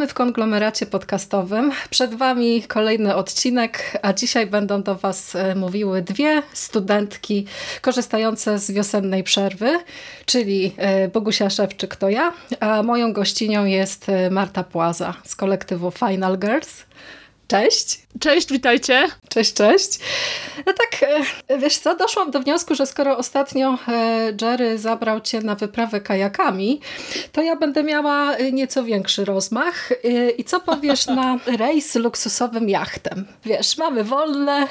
Witamy w konglomeracie podcastowym. Przed Wami kolejny odcinek, a dzisiaj będą do Was e, mówiły dwie studentki korzystające z wiosennej przerwy, czyli e, Bogusia Szewczyk to ja, a moją gościnią jest e, Marta Płaza z kolektywu Final Girls. Cześć. Cześć, witajcie. Cześć, cześć. No tak, e, wiesz co, doszłam do wniosku, że skoro ostatnio e, Jerry zabrał cię na wyprawę kajakami, to ja będę miała e, nieco większy rozmach. I co powiesz na rejs luksusowym jachtem? Wiesz, mamy wolne.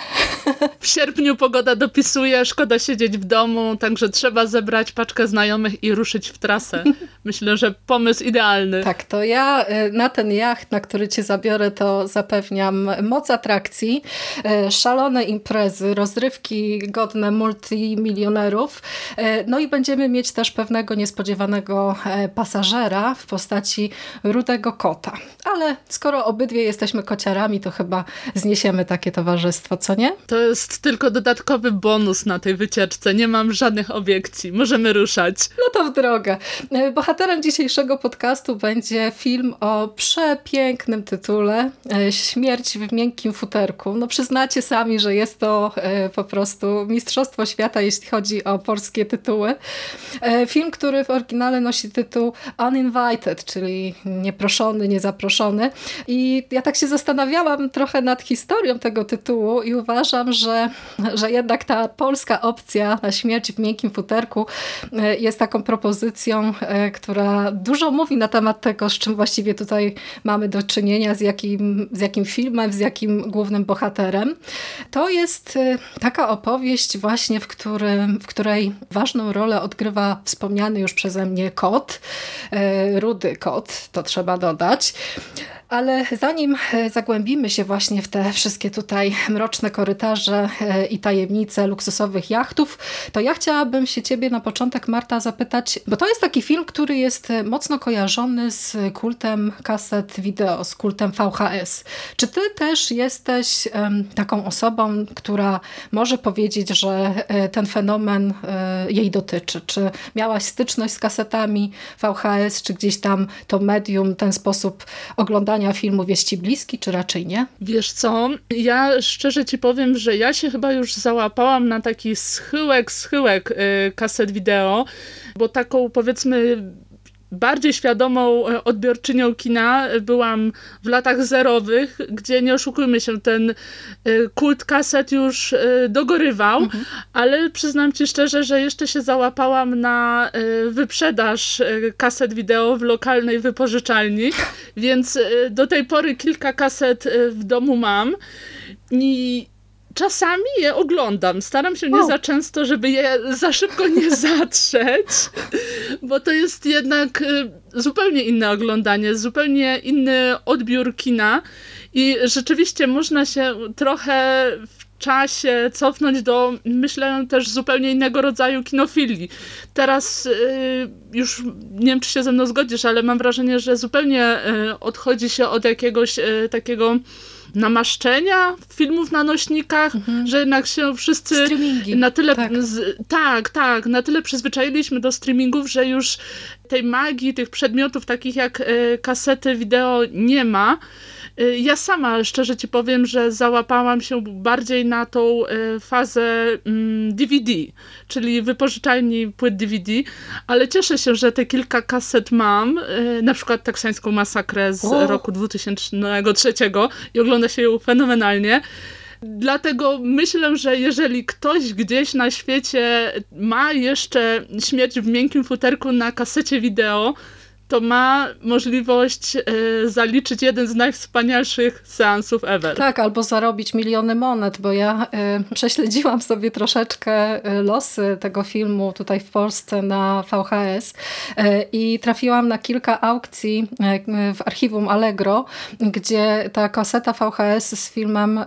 W sierpniu pogoda dopisuje, szkoda siedzieć w domu, także trzeba zebrać paczkę znajomych i ruszyć w trasę. Myślę, że pomysł idealny. Tak, to ja na ten jacht, na który cię zabiorę, to zapewniam moc atrakcji, e, szalone imprezy, rozrywki godne multimilionerów. E, no i będziemy mieć też pewnego niespodziewanego e, pasażera w postaci rudego kota. Ale skoro obydwie jesteśmy kociarami, to chyba zniesiemy takie towarzystwo, co nie? To jest tylko dodatkowy bonus na tej wycieczce. Nie mam żadnych obiekcji. Możemy ruszać. No to w drogę. Bohaterem dzisiejszego podcastu będzie film o przepięknym tytule Śmierć w miękkim miękkim futerku. No przyznacie sami, że jest to e, po prostu mistrzostwo świata, jeśli chodzi o polskie tytuły. E, film, który w oryginale nosi tytuł Uninvited, czyli nieproszony, niezaproszony. I ja tak się zastanawiałam trochę nad historią tego tytułu i uważam, że, że jednak ta polska opcja na śmierć w miękkim futerku e, jest taką propozycją, która dużo mówi na temat tego, z czym właściwie tutaj mamy do czynienia, z jakim, z jakim filmem, z jakim takim głównym bohaterem. To jest y, taka opowieść właśnie, w, którym, w której ważną rolę odgrywa wspomniany już przeze mnie kot, y, rudy kot, to trzeba dodać. Ale zanim e, zagłębimy się właśnie w te wszystkie tutaj mroczne korytarze e, i tajemnice luksusowych jachtów, to ja chciałabym się ciebie na początek, Marta, zapytać, bo to jest taki film, który jest e, mocno kojarzony z kultem kaset wideo, z kultem VHS. Czy ty też jesteś taką osobą, która może powiedzieć, że ten fenomen jej dotyczy? Czy miałaś styczność z kasetami VHS, czy gdzieś tam to medium, ten sposób oglądania oglądania filmów ci bliski, czy raczej nie? Wiesz co, ja szczerze ci powiem, że ja się chyba już załapałam na taki schyłek, schyłek y, kaset wideo, bo taką powiedzmy bardziej świadomą e, odbiorczynią kina byłam w latach zerowych, gdzie nie oszukujmy się, ten e, kult kaset już e, dogorywał, mhm. ale przyznam ci szczerze, że jeszcze się załapałam na wyprzedaż kaset wideo w lokalnej wypożyczalni, więc do tej pory kilka kaset w domu mam i czasami je oglądam. Staram się nie za często, żeby je za szybko nie zatrzeć, bo to jest jednak y, zupełnie inne oglądanie, zupełnie inny odbiór kina i rzeczywiście można się trochę w czasie cofnąć do, myślę, też zupełnie innego rodzaju kinofilii. Teraz y, już nie wiem, czy się ze mną zgodzisz, ale mam wrażenie, że zupełnie y, odchodzi się od jakiegoś takiego namaszczenia filmów na nośnikach, mhm. że jednak się wszyscy Streamingi. na tyle tak. Z, tak, tak, na tyle przyzwyczailiśmy do streamingów, że już tej magii, tych przedmiotów takich jak y, kasety wideo nie ma. Y, ja sama, szczerze ci powiem, że załapałam się bardziej na tą y, fazę DVD, mm, czyli wypożyczalni płyt DVD, ale cieszę się, że te kilka kaset mam, y, na przykład teksańską masakrę z o. roku 2003 i ogląda się ją fenomenalnie. Dlatego myślę, że jeżeli ktoś gdzieś na świecie ma jeszcze śmierć w miękkim futerku na kasecie wideo, to ma możliwość e, zaliczyć jeden z najwspanialszych seansów ever. Tak, albo zarobić miliony monet, bo ja y, prześledziłam sobie troszeczkę y, losy tego filmu tutaj w Polsce na VHS i trafiłam na kilka aukcji w archiwum Allegro, gdzie ta kaseta VHS z filmem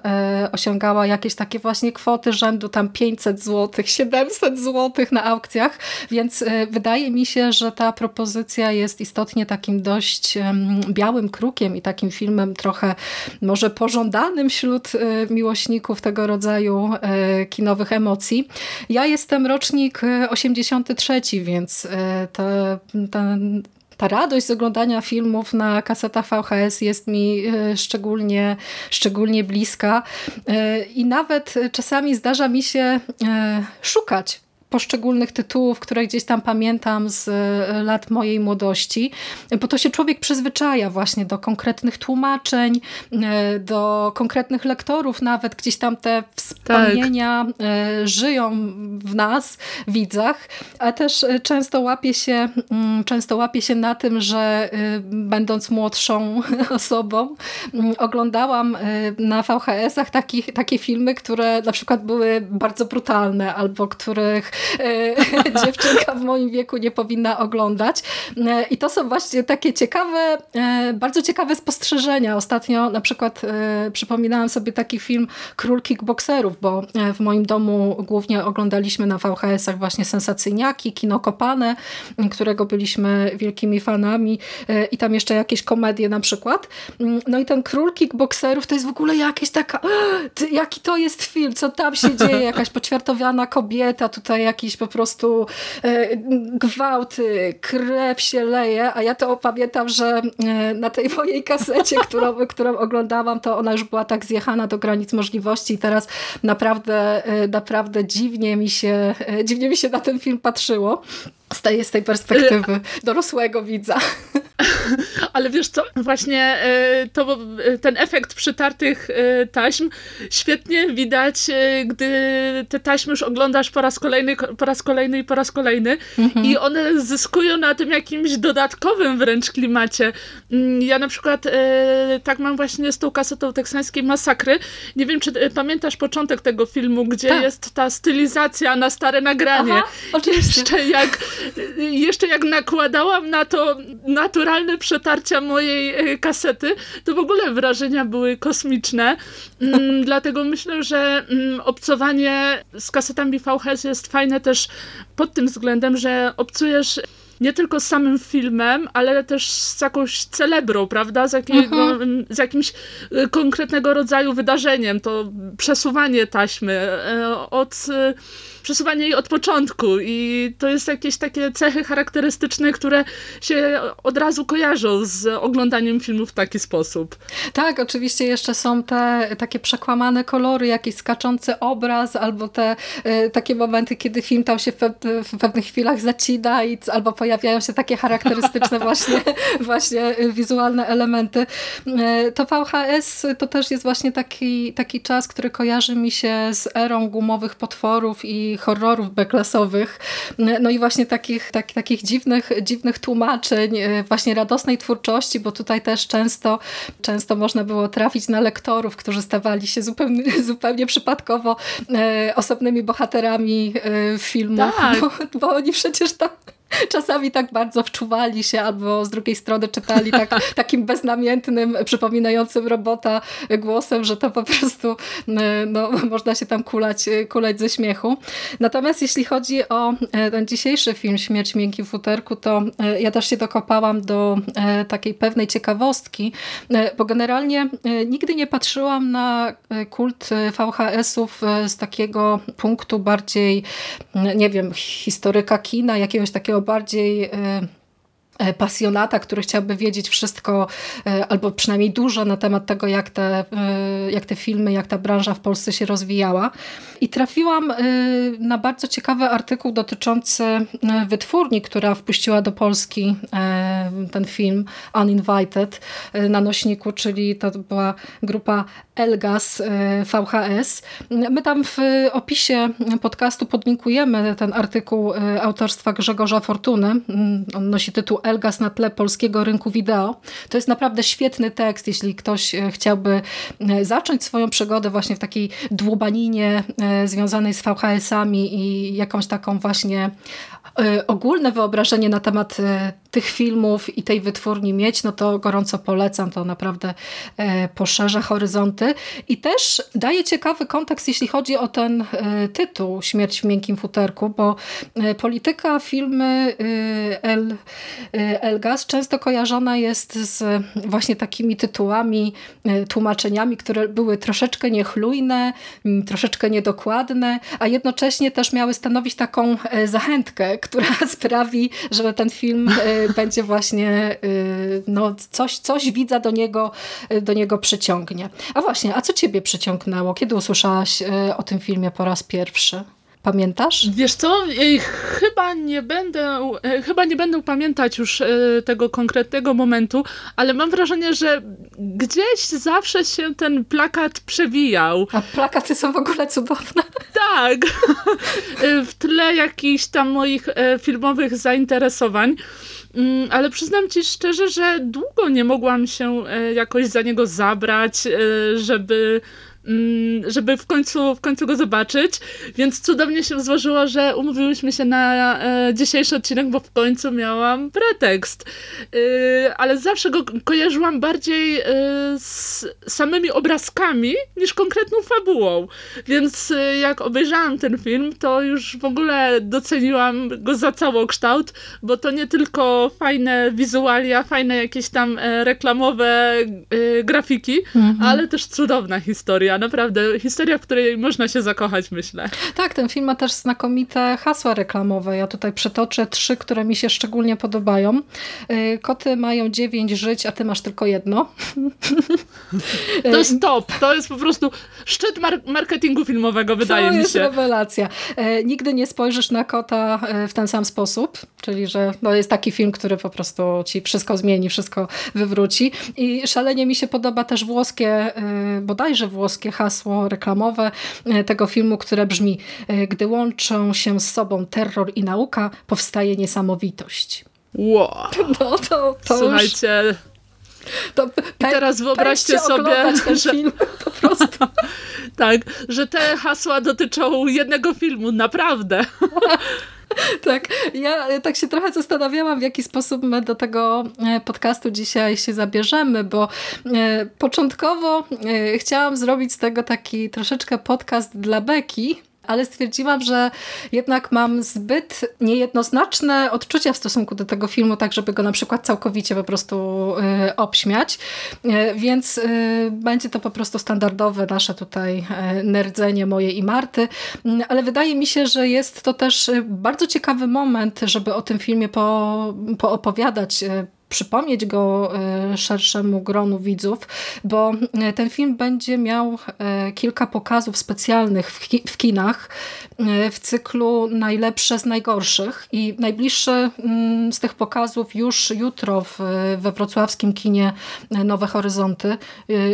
osiągała jakieś takie właśnie kwoty rzędu tam 500 zł, 700 zł na aukcjach, więc wydaje mi się, że ta propozycja jest istotnie takim dość białym krukiem i takim filmem trochę może pożądanym wśród y, miłośników tego rodzaju y, kinowych emocji. Ja jestem rocznik 83, więc ta, ta ta radość z oglądania filmów na kasetach VHS jest mi szczególnie, szczególnie bliska i nawet czasami zdarza mi się szukać poszczególnych tytułów, które gdzieś tam pamiętam z e, lat mojej młodości, bo to się człowiek przyzwyczaja właśnie do konkretnych tłumaczeń, e, do konkretnych lektorów nawet, gdzieś tam te wspomnienia tak. żyją w nas, widzach, a też często łapie się, mm, często łapie się na tym, że będąc młodszą osobą, mm, oglądałam na VHS-ach takich, takie filmy, które na przykład były bardzo brutalne, albo których dziewczynka w moim wieku nie powinna oglądać. E, I to są właśnie takie ciekawe, e, bardzo ciekawe spostrzeżenia. Ostatnio na przykład przypominałam sobie taki film Król Kickboxerów, bo w moim domu głównie oglądaliśmy na VHS-ach właśnie sensacyjniaki, kino kopane, którego byliśmy wielkimi fanami i tam jeszcze jakieś komedie na przykład. No i ten Król Kickboxerów to jest w ogóle jakieś taka, jaki to jest film, co tam się dzieje, jakaś poćwiartowiana kobieta, tutaj jakiś po prostu e, gwałty, krew się leje, a ja to pamiętam, że e, na tej mojej kasecie, którą, którą oglądałam, to ona już była tak zjechana do granic możliwości i teraz naprawdę, e, naprawdę dziwnie mi się, dziwnie mi się na ten film patrzyło z tej, z tej perspektywy dorosłego widza. Ale wiesz co, właśnie e, to, e, ten efekt przytartych e, taśm świetnie widać, gdy te taśmy już oglądasz po raz kolejny, po raz kolejny i po raz kolejny mhm. i one zyskują na tym jakimś dodatkowym wręcz klimacie. Mm, ja na przykład tak mam właśnie z tą kasetą teksańskiej masakry. Nie wiem, czy pamiętasz początek tego filmu, gdzie tak. jest ta stylizacja na stare nagranie. Aha, oczywiście. Jeszcze jak, jeszcze jak nakładałam na to naturalne przetarcia mojej e, kasety, to w ogóle wrażenia były kosmiczne. Mm, dlatego myślę, że mm, obcowanie z kasetami VHS jest fajne też pod tym względem, że obcujesz nie tylko z samym filmem, ale też z jakąś celebrą, prawda? Z, jakiego, mhm. z jakimś e, konkretnego rodzaju wydarzeniem. To przesuwanie taśmy e, od przesuwanie jej od początku i to jest jakieś takie cechy charakterystyczne, które się od razu kojarzą z oglądaniem filmów w taki sposób. Tak, oczywiście jeszcze są te takie przekłamane kolory, jakiś skaczący obraz, albo te y, takie momenty, kiedy film tam się w, w pewnych chwilach zacina i, albo pojawiają się takie charakterystyczne właśnie, właśnie wizualne elementy. Y, to VHS to też jest właśnie taki, taki czas, który kojarzy mi się z erą gumowych potworów i horrorów beklasowych, no i właśnie takich, tak, takich dziwnych, dziwnych tłumaczeń, e, właśnie radosnej twórczości, bo tutaj też często, często można było trafić na lektorów, którzy stawali się zupełnie, zupełnie przypadkowo e, osobnymi bohaterami e, filmów, tak. bo, bo oni przecież tam czasami tak bardzo wczuwali się, albo z drugiej strony czytali tak, takim beznamiętnym, przypominającym robota głosem, że to po prostu no, można się tam kulać, kulać ze śmiechu. Natomiast jeśli chodzi o e, ten dzisiejszy film Śmierć miękkim futerku, to e, ja też się dokopałam do e, takiej pewnej ciekawostki, bo generalnie nigdy nie patrzyłam na kult VHS-ów z takiego punktu bardziej, nie wiem, historyka kina, jakiegoś takiego bardziej e, pasjonata, który chciałby wiedzieć wszystko, e, albo przynajmniej dużo na temat tego, jak te, e, jak te filmy, jak ta branża w Polsce się rozwijała. I trafiłam na bardzo ciekawy artykuł dotyczący wytwórni, która wpuściła do Polski ten film Uninvited na nośniku, czyli to była grupa Elgas VHS. My tam w opisie podcastu podlinkujemy ten artykuł autorstwa Grzegorza Fortuny. On nosi tytuł Elgas na tle polskiego rynku wideo. To jest naprawdę świetny tekst, jeśli ktoś chciałby zacząć swoją przygodę właśnie w takiej dłubaninie związanej z VHS-ami i jakąś taką właśnie ogólne wyobrażenie na temat tych filmów i tej wytwórni mieć, no to gorąco polecam, to naprawdę e, poszerza horyzonty. I też daje ciekawy kontekst, jeśli chodzi o ten e, tytuł Śmierć w miękkim futerku, bo e, polityka filmy El, Elgas często kojarzona jest z właśnie takimi tytułami, tłumaczeniami, które były troszeczkę niechlujne, troszeczkę niedokładne, a jednocześnie też miały stanowić taką zachętkę, która sprawi, że ten film będzie właśnie y, no, coś, coś widza do niego, y, do niego przyciągnie. A właśnie, a co ciebie przyciągnęło? Kiedy usłyszałaś o tym filmie po raz pierwszy? Pamiętasz? Wiesz co, chyba nie będę, e, chyba nie będę pamiętać już e, tego konkretnego momentu, ale mam wrażenie, że gdzieś zawsze się ten plakat przewijał. A plakaty są w ogóle cudowne. Tak. E, w tle jakichś tam moich filmowych zainteresowań. Mm, ale przyznam ci szczerze, że długo nie mogłam się jakoś za niego zabrać, żeby żeby w końcu, w końcu go zobaczyć, więc cudownie się złożyło, że umówiłyśmy się na e, dzisiejszy odcinek, bo w końcu miałam pretekst. E, ale zawsze go kojarzyłam bardziej e, z samymi obrazkami niż konkretną fabułą, więc e, jak obejrzałam ten film, to już w ogóle doceniłam go za całokształt, bo to nie tylko fajne wizualia, fajne jakieś tam e, reklamowe grafiki, mhm. ale też cudowna historia historia, naprawdę. Historia, w której można się zakochać, myślę. Tak, ten film ma też znakomite hasła reklamowe. Ja tutaj przytoczę trzy, które mi się szczególnie podobają. Y, koty mają dziewięć żyć, a ty masz tylko jedno. To jest top. To jest po prostu szczyt mar marketingu filmowego, wydaje mi się. To jest rewelacja. Y, nigdy nie spojrzysz na kota y, w ten sam sposób, czyli że no jest taki film, który po prostu ci wszystko zmieni, wszystko wywróci. I szalenie mi się podoba też włoskie, bodajże włoskie hasło reklamowe e, tego filmu, które brzmi e, Gdy łączą się z sobą terror i nauka, powstaje niesamowitość. Wow. No to, to Słuchajcie... Już... To I teraz wyobraźcie sobie, że film, po prostu. tak, że te hasła dotyczą jednego filmu, naprawdę. tak, ja e, tak się trochę zastanawiałam, w jaki sposób my do tego e, podcastu dzisiaj się zabierzemy, bo e, początkowo chciałam zrobić z tego taki troszeczkę podcast dla Beki, ale stwierdziłam, że jednak mam zbyt niejednoznaczne odczucia w stosunku do tego filmu, tak żeby go na przykład całkowicie po prostu y, obśmiać, y, więc y, będzie to po prostu standardowe nasze tutaj nerdzenie moje i Marty, ale wydaje mi się, że jest to też bardzo ciekawy moment, żeby o tym filmie po, poopowiadać przypomnieć go e, szerszemu gronu widzów, bo e, ten film będzie miał e, kilka pokazów specjalnych w kinach w cyklu Najlepsze z najgorszych. I najbliższy mm, z tych pokazów już jutro we wrocławskim kinie Nowe Horyzonty.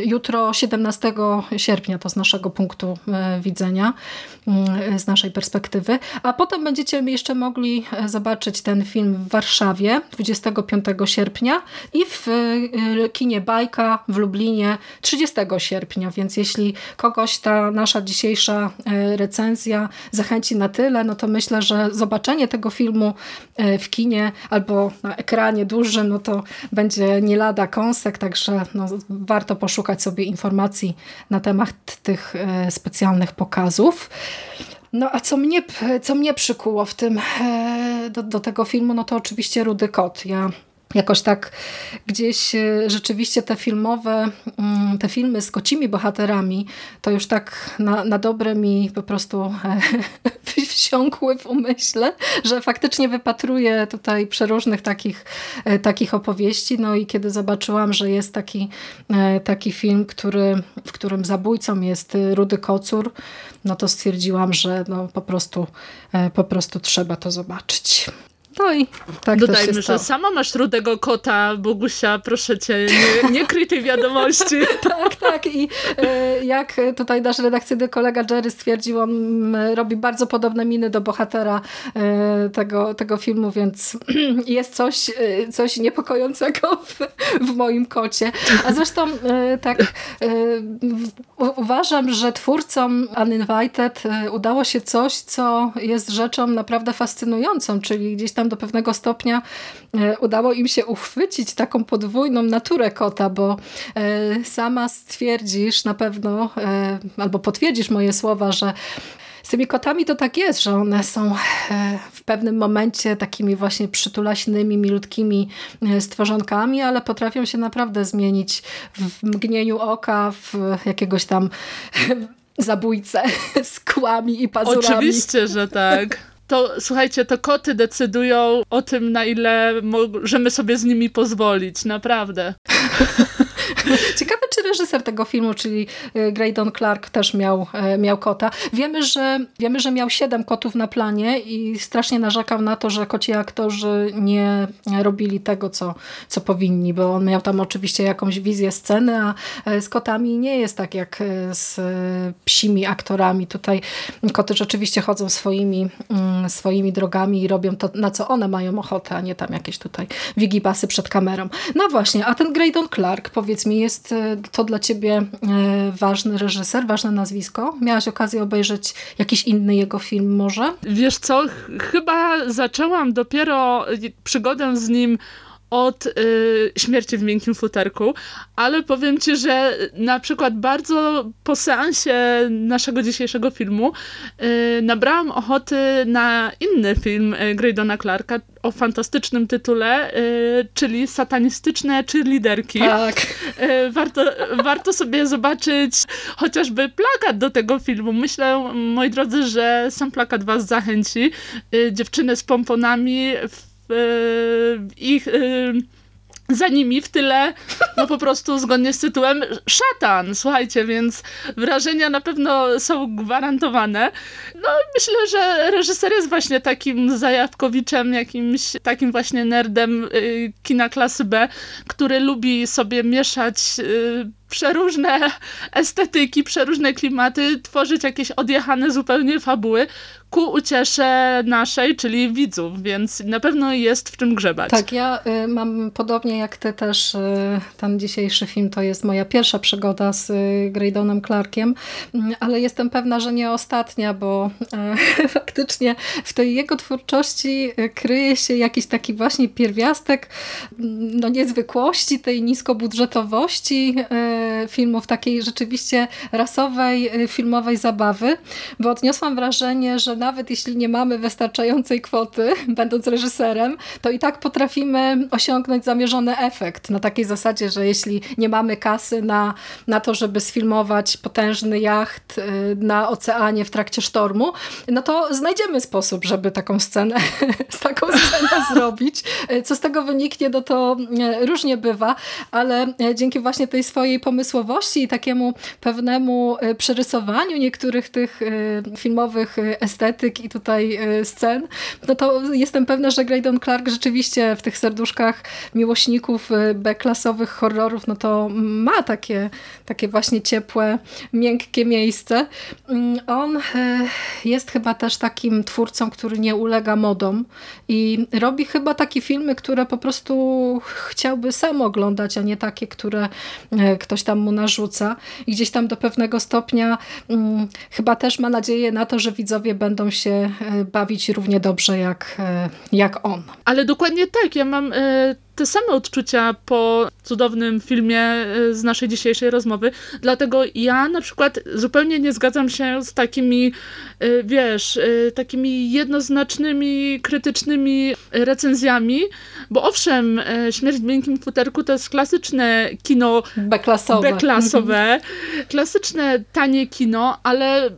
Jutro 17 sierpnia to z naszego punktu widzenia, mm, z naszej perspektywy, a potem będziecie jeszcze mogli zobaczyć ten film w Warszawie 25 sierpnia i w y, kinie Bajka w Lublinie 30 sierpnia, więc jeśli kogoś ta nasza dzisiejsza y, recenzja zachęci na tyle, no to myślę, że zobaczenie tego filmu y, w kinie albo na ekranie dużym, no to będzie nie lada kąsek, także no, warto poszukać sobie informacji na temat tych specjalnych pokazów. No a co mnie, co mnie przykuło w tym, do, do tego filmu, no to oczywiście Rudy Kot. Ja jakoś tak gdzieś e, rzeczywiście te filmowe, mm, te filmy z kocimi bohaterami, to już tak na, na dobre mi po prostu e, wsiąkły w umyśle, że faktycznie wypatruję tutaj przeróżnych takich, e, takich opowieści. No i kiedy zobaczyłam, że jest taki, taki film, który, w którym zabójcą jest Rudy Kocur, no to stwierdziłam, że no po prostu, po prostu trzeba to zobaczyć. No i tak Dodajmy, że sama masz rudego kota, Bogusia, proszę cię, nie, nie kryj tej wiadomości. Tak, tak. I e, jak tutaj nasz redakcyjny kolega Jerry stwierdził, on mm, robi bardzo podobne miny do bohatera e, tego, tego filmu, więc jest coś, e, coś niepokojącego w, w moim kocie. A zresztą tak uważam, że twórcom Uninvited udało się coś, co jest rzeczą naprawdę fascynującą, czyli gdzieś tam do pewnego stopnia e, udało im się uchwycić taką podwójną naturę kota, bo e, sama stwierdzisz na pewno, e, albo potwierdzisz moje słowa, że z tymi kotami to tak jest, że one są w pewnym momencie takimi właśnie przytulaśnymi, milutkimi stworzonkami, ale potrafią się naprawdę zmienić w mgnieniu oka w jakiegoś tam zabójcę z kłami i pazurami. Oczywiście, że tak. To słuchajcie, to koty decydują o tym, na ile możemy sobie z nimi pozwolić, naprawdę. Ciekawe, czy reżyser tego filmu, czyli y, Graydon Clark też miał, e, miał kota. Wiemy że, wiemy, że miał siedem kotów na planie i strasznie narzekał na to, że koci aktorzy nie robili tego, co, co powinni, bo on miał tam oczywiście jakąś wizję sceny, a e, z kotami nie jest tak jak e, z e, psimi aktorami. Tutaj koty rzeczywiście chodzą swoimi, mm, swoimi drogami i robią to, na co one mają ochotę, a nie tam jakieś tutaj wigibasy przed kamerą. No właśnie, a ten Graydon Clark, powiedz mi, jest e, to dla ciebie e, ważny reżyser, ważne nazwisko? Miałaś okazję obejrzeć jakiś inny jego film może? Wiesz co, ch- chyba zaczęłam dopiero y, przygodę z nim od y, śmierci w miękkim futerku, ale powiem ci, że na przykład bardzo po seansie naszego dzisiejszego filmu y, nabrałam ochoty na inny film y, Graydona Clarka o fantastycznym tytule, y, czyli Satanistyczne cheerleaderki. Tak. E, warto, warto sobie zobaczyć chociażby plakat do tego filmu. Myślę, moi drodzy, że sam plakat was zachęci. E, Dziewczyny z pomponami, w, ich... e, Za nimi w tyle, no po prostu zgodnie z tytułem szatan, słuchajcie, więc wrażenia na pewno są gwarantowane. No myślę, że reżyser jest właśnie takim zajawkowiczem, jakimś takim właśnie nerdem y, kina klasy B, który lubi sobie mieszać przeróżne estetyki, przeróżne klimaty, tworzyć jakieś odjechane zupełnie fabuły ku uciesze naszej, czyli widzów, więc na pewno jest w czym grzebać. Tak, ja y, mam podobnie jak ty też y, ten dzisiejszy film to jest moja pierwsza przygoda z y, Graydonem Clarkiem, Mm, ale jestem pewna, że nie ostatnia, bo y, faktycznie w tej jego twórczości y, kryje się jakiś taki właśnie pierwiastek mm, no, niezwykłości, tej niskobudżetowości y, filmów, takiej rzeczywiście rasowej, y, filmowej zabawy, bo odniosłam wrażenie, że nawet jeśli nie mamy wystarczającej kwoty, będąc reżyserem, to i tak potrafimy osiągnąć zamierzony efekt. Na takiej zasadzie, że jeśli nie mamy kasy na, na to, żeby sfilmować potężny jacht y, na oceanie w trakcie sztormu, no to znajdziemy sposób, żeby taką scenę, taką scenę zrobić. Y, Co z tego wyniknie, no to różnie bywa, ale dzięki właśnie tej swojej pomysłowości i takiemu pewnemu y, przerysowaniu niektórych tych y, filmowych y, estetyk i tutaj scen, no to jestem pewna, że Graydon Clark rzeczywiście w tych serduszkach miłośników B-klasowych horrorów, no to ma takie, takie właśnie ciepłe, miękkie miejsce. Mm, On jest chyba też takim twórcą, który nie ulega modom i robi chyba takie filmy, które po prostu chciałby sam oglądać, a nie takie, które e, ktoś tam mu narzuca. I gdzieś tam do pewnego stopnia mm, chyba też ma nadzieję na to, że widzowie będą się e, bawić równie dobrze jak, e, jak on. Ale dokładnie tak, ja mam e, te same odczucia po cudownym filmie e, z naszej dzisiejszej rozmowy, dlatego ja na przykład zupełnie nie zgadzam się z takimi, e, wiesz, e, takimi jednoznacznymi, krytycznymi recenzjami, bo owszem, Śmierć w miękkim futerku to jest klasyczne kino B-klasowe. B-klasowe, klasyczne, tanie kino, ale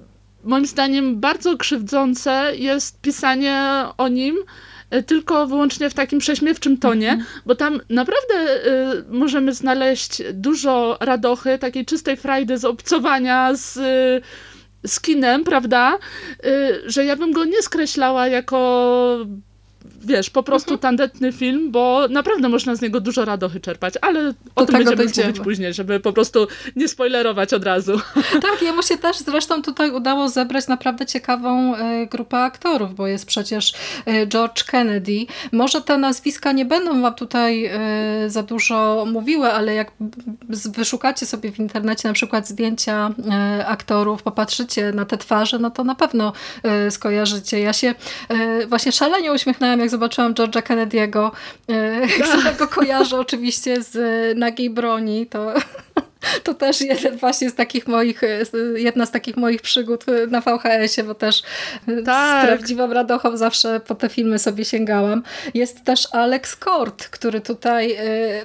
moim zdaniem bardzo krzywdzące jest pisanie o nim tylko wyłącznie w takim prześmiewczym tonie, bo tam naprawdę y, możemy znaleźć dużo radochy, takiej czystej frajdy z obcowania z, y, z kinem, prawda? Y, że ja bym go nie skreślała jako wiesz, po prostu Mhm. tandetny film, bo naprawdę można z niego dużo radochy czerpać, ale o Do tym będziemy dojdziemy. mówić później, żeby po prostu nie spoilerować od razu. Tak, jemu się też zresztą tutaj udało zebrać naprawdę ciekawą e, grupę aktorów, bo jest przecież e, George Kennedy. Może te nazwiska nie będą wam tutaj e, za dużo mówiły, ale jak wyszukacie sobie w internecie na przykład zdjęcia aktorów, popatrzycie na te twarze, no to na pewno skojarzycie. Ja się właśnie szalenie uśmiechnęłam, jak zobaczyłam George'a Kennedy'ego, e, którego kojarzę oczywiście z e, Nagiej Broni. To to też jeden właśnie z takich moich, jedna z takich moich przygód na VHS-ie, bo też Tak. z prawdziwą radochą zawsze po te filmy sobie sięgałam. Jest też Alex Kort, który tutaj,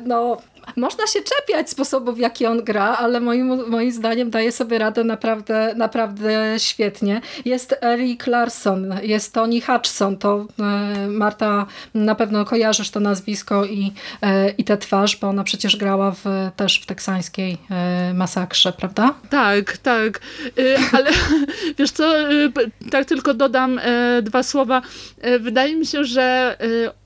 no, można się czepiać sposobu, w jaki on gra, ale moim, moim zdaniem daje sobie radę naprawdę, naprawdę świetnie. Jest Eric Larson, jest Tony Hudson, to y, Marta na pewno kojarzysz to nazwisko i, y, i tę twarz, bo ona przecież grała w, też w teksańskiej y, masakrze, prawda? Tak, tak. Ale wiesz co, tak tylko dodam dwa słowa. Wydaje mi się, że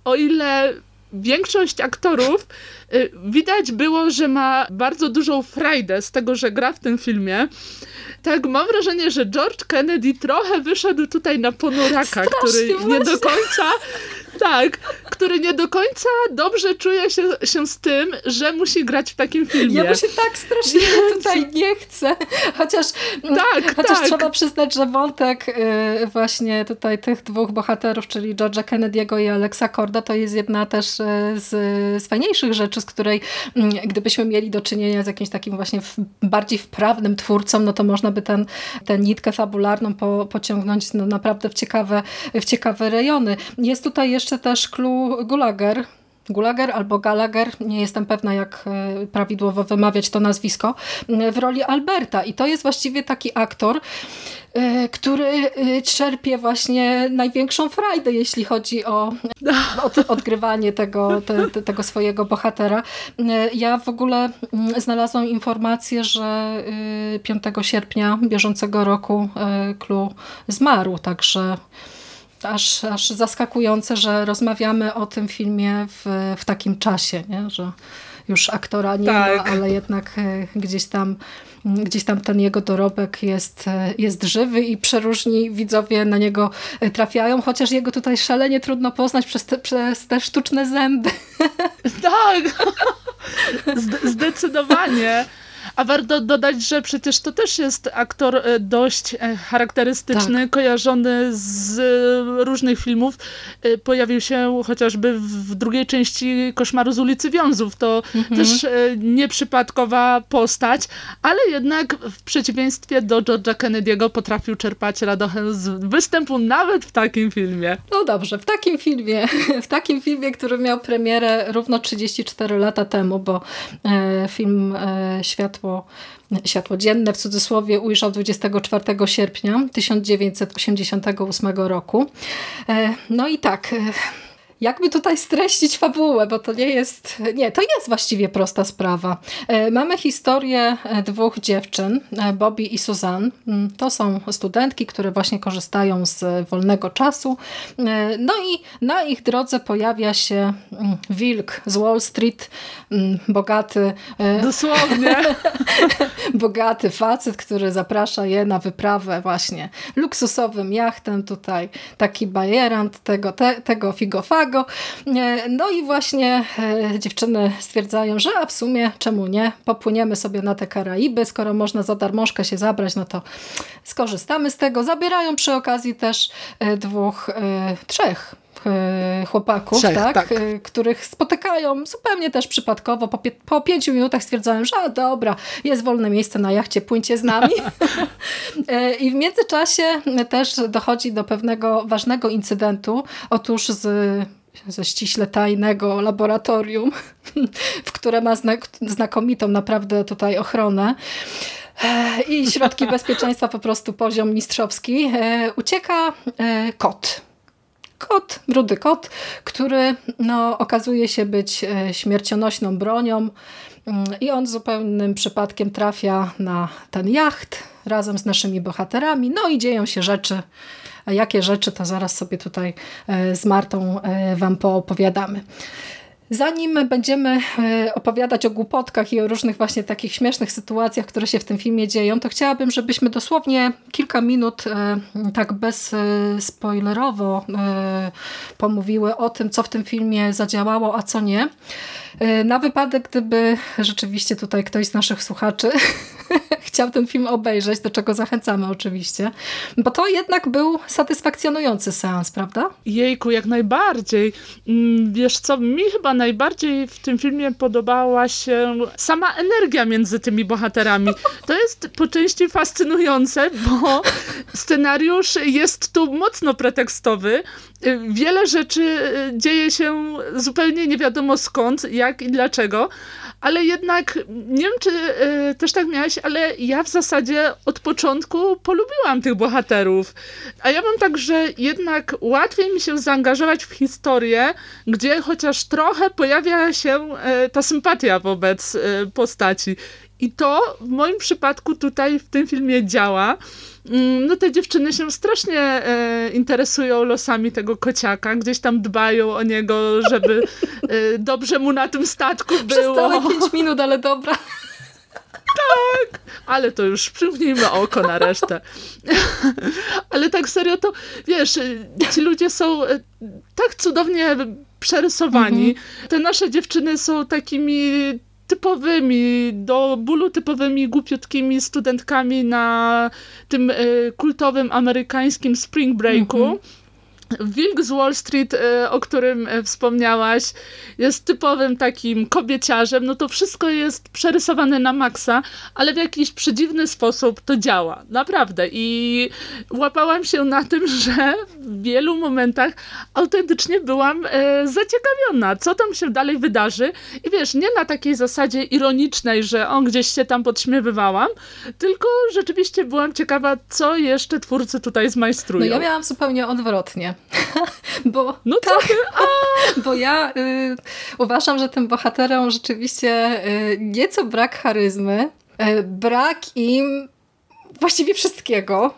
o ile większość aktorów y, widać było, że ma bardzo dużą frajdę z tego, że gra w tym filmie, tak mam wrażenie, że George Kennedy trochę wyszedł tutaj na ponuraka, który nie właśnie. do końca tak, który nie do końca dobrze czuje się, się z tym, że musi grać w takim filmie. Ja mu się tak strasznie tutaj nie chcę. Chociaż, Tak, chociaż tak. trzeba przyznać, że wątek y, właśnie tutaj tych dwóch bohaterów, czyli George'a Kennedy'ego i Alexa Korda, to jest jedna też y, z, z fajniejszych rzeczy, z której mm, gdybyśmy mieli do czynienia z jakimś takim właśnie w, bardziej wprawnym twórcą, no to można by ten, tę nitkę fabularną po, pociągnąć no, naprawdę w ciekawe, w ciekawe rejony. Jest tutaj jeszcze też clue Gulager, Gulager albo Gallagher, nie jestem pewna jak e, prawidłowo wymawiać to nazwisko, w roli Alberta. I to jest właściwie taki aktor, e, który e, czerpie właśnie największą frajdę, jeśli chodzi o, odgrywanie tego, te, te, tego swojego bohatera. Ja w ogóle mm, znalazłam informację, że e, 5 sierpnia bieżącego roku Clue zmarł, także aż, aż zaskakujące, że rozmawiamy o tym filmie w, w takim czasie, nie? że już aktora nie Tak. ma, ale jednak e, gdzieś tam, gdzieś tam ten jego dorobek jest, e, jest żywy i przeróżni widzowie na niego e, trafiają, chociaż jego tutaj szalenie trudno poznać przez te, przez te sztuczne zęby. Tak, Zde- zdecydowanie. A warto dodać, że przecież to też jest aktor e, dość e, charakterystyczny, Tak. kojarzony z e, różnych filmów. Pojawił się chociażby w drugiej części Koszmaru z ulicy Wiązów. To też e, nieprzypadkowa postać, ale jednak w przeciwieństwie do George'a Kennedy'ego potrafił czerpać radochę z występu nawet w takim filmie. No dobrze, w takim filmie, w takim filmie, który miał premierę równo 34 lata temu, bo film e, Światło, Światło Dzienne w cudzysłowie ujrzał 24 sierpnia 1988 roku. E, no i tak... Jakby tutaj streścić fabułę, bo to nie jest, nie, to jest właściwie prosta sprawa. E, Mamy historię e, dwóch dziewczyn, e, Bobby i Suzanne. Mm, To są studentki, które właśnie korzystają z wolnego czasu. No i na ich drodze pojawia się mm, wilk z Wall Street, mm, bogaty, Dosłownie. bogaty facet, który zaprasza je na wyprawę właśnie luksusowym jachtem tutaj, taki bajerant tego, te, tego figofago. E, No i właśnie e, dziewczyny stwierdzają, że a w sumie czemu nie, popłyniemy sobie na te Karaiby, skoro można za darmożkę się zabrać, no to skorzystamy z tego. Zabierają przy okazji też e, dwóch, trzech chłopaków, Trzech, tak, tak. których spotykają zupełnie też przypadkowo. Po, pie- po pięciu minutach stwierdzają, że a dobra, jest wolne miejsce na jachcie, płyńcie z nami. I w międzyczasie też dochodzi do pewnego ważnego incydentu. Otóż z ze ściśle tajnego laboratorium, w które ma znak, znakomitą naprawdę tutaj ochronę e, i środki bezpieczeństwa po prostu poziom mistrzowski, e, ucieka e, kot. kot, rudy kot, który no, okazuje się być śmiercionośną bronią mm, i on zupełnym przypadkiem trafia na ten jacht razem z naszymi bohaterami, no i dzieją się rzeczy. Jakie rzeczy, to zaraz sobie tutaj e, z Martą e, wam poopowiadamy. Zanim będziemy e, opowiadać o głupotkach i o różnych właśnie takich śmiesznych sytuacjach, które się w tym filmie dzieją, to chciałabym, żebyśmy dosłownie kilka minut e, tak bezspoilerowo e, pomówiły o tym, co w tym filmie zadziałało, a co nie. Na wypadek, gdyby rzeczywiście tutaj ktoś z naszych słuchaczy chciał ten film obejrzeć, do czego zachęcamy oczywiście, bo to jednak był satysfakcjonujący seans, prawda? Jejku, jak najbardziej. Mm, wiesz co, mi chyba najbardziej w tym filmie podobała się sama energia między tymi bohaterami. To jest po części fascynujące, bo scenariusz jest tu mocno pretekstowy. Wiele rzeczy dzieje się zupełnie nie wiadomo skąd, jak i dlaczego, ale jednak, nie wiem czy y, też tak miałeś, ale ja w zasadzie od początku polubiłam tych bohaterów. A ja mam tak, że jednak łatwiej mi się zaangażować w historię, gdzie chociaż trochę pojawia się y, ta sympatia wobec y, postaci. I to w moim przypadku tutaj w tym filmie działa. Mm, no te dziewczyny się strasznie e, interesują losami tego kociaka, gdzieś tam dbają o niego, żeby e, dobrze mu na tym statku było. Przez całe pięć minut, ale dobra. Tak, ale to już przymknijmy oko na resztę. ale tak serio to, wiesz, ci ludzie są e, tak cudownie przerysowani. Mhm. Te nasze dziewczyny są takimi typowymi, do bólu typowymi, głupiutkimi studentkami na tym y, kultowym amerykańskim spring breaku. -hmm. Wilk z Wall Street, e, o którym e, wspomniałaś, jest typowym takim kobieciarzem. No to wszystko jest przerysowane na maksa, ale w jakiś przedziwny sposób to działa. Naprawdę. I łapałam się na tym, że w wielu momentach autentycznie byłam e, zaciekawiona, co tam się dalej wydarzy. I wiesz, nie na takiej zasadzie ironicznej, że on gdzieś się tam podśmiewywałam, tylko rzeczywiście byłam ciekawa, co jeszcze twórcy tutaj zmajstrują. No ja miałam zupełnie odwrotnie. bo, no tak, bo ja y, uważam, że tym bohaterom rzeczywiście y, nieco brak charyzmy, y, brak im właściwie wszystkiego.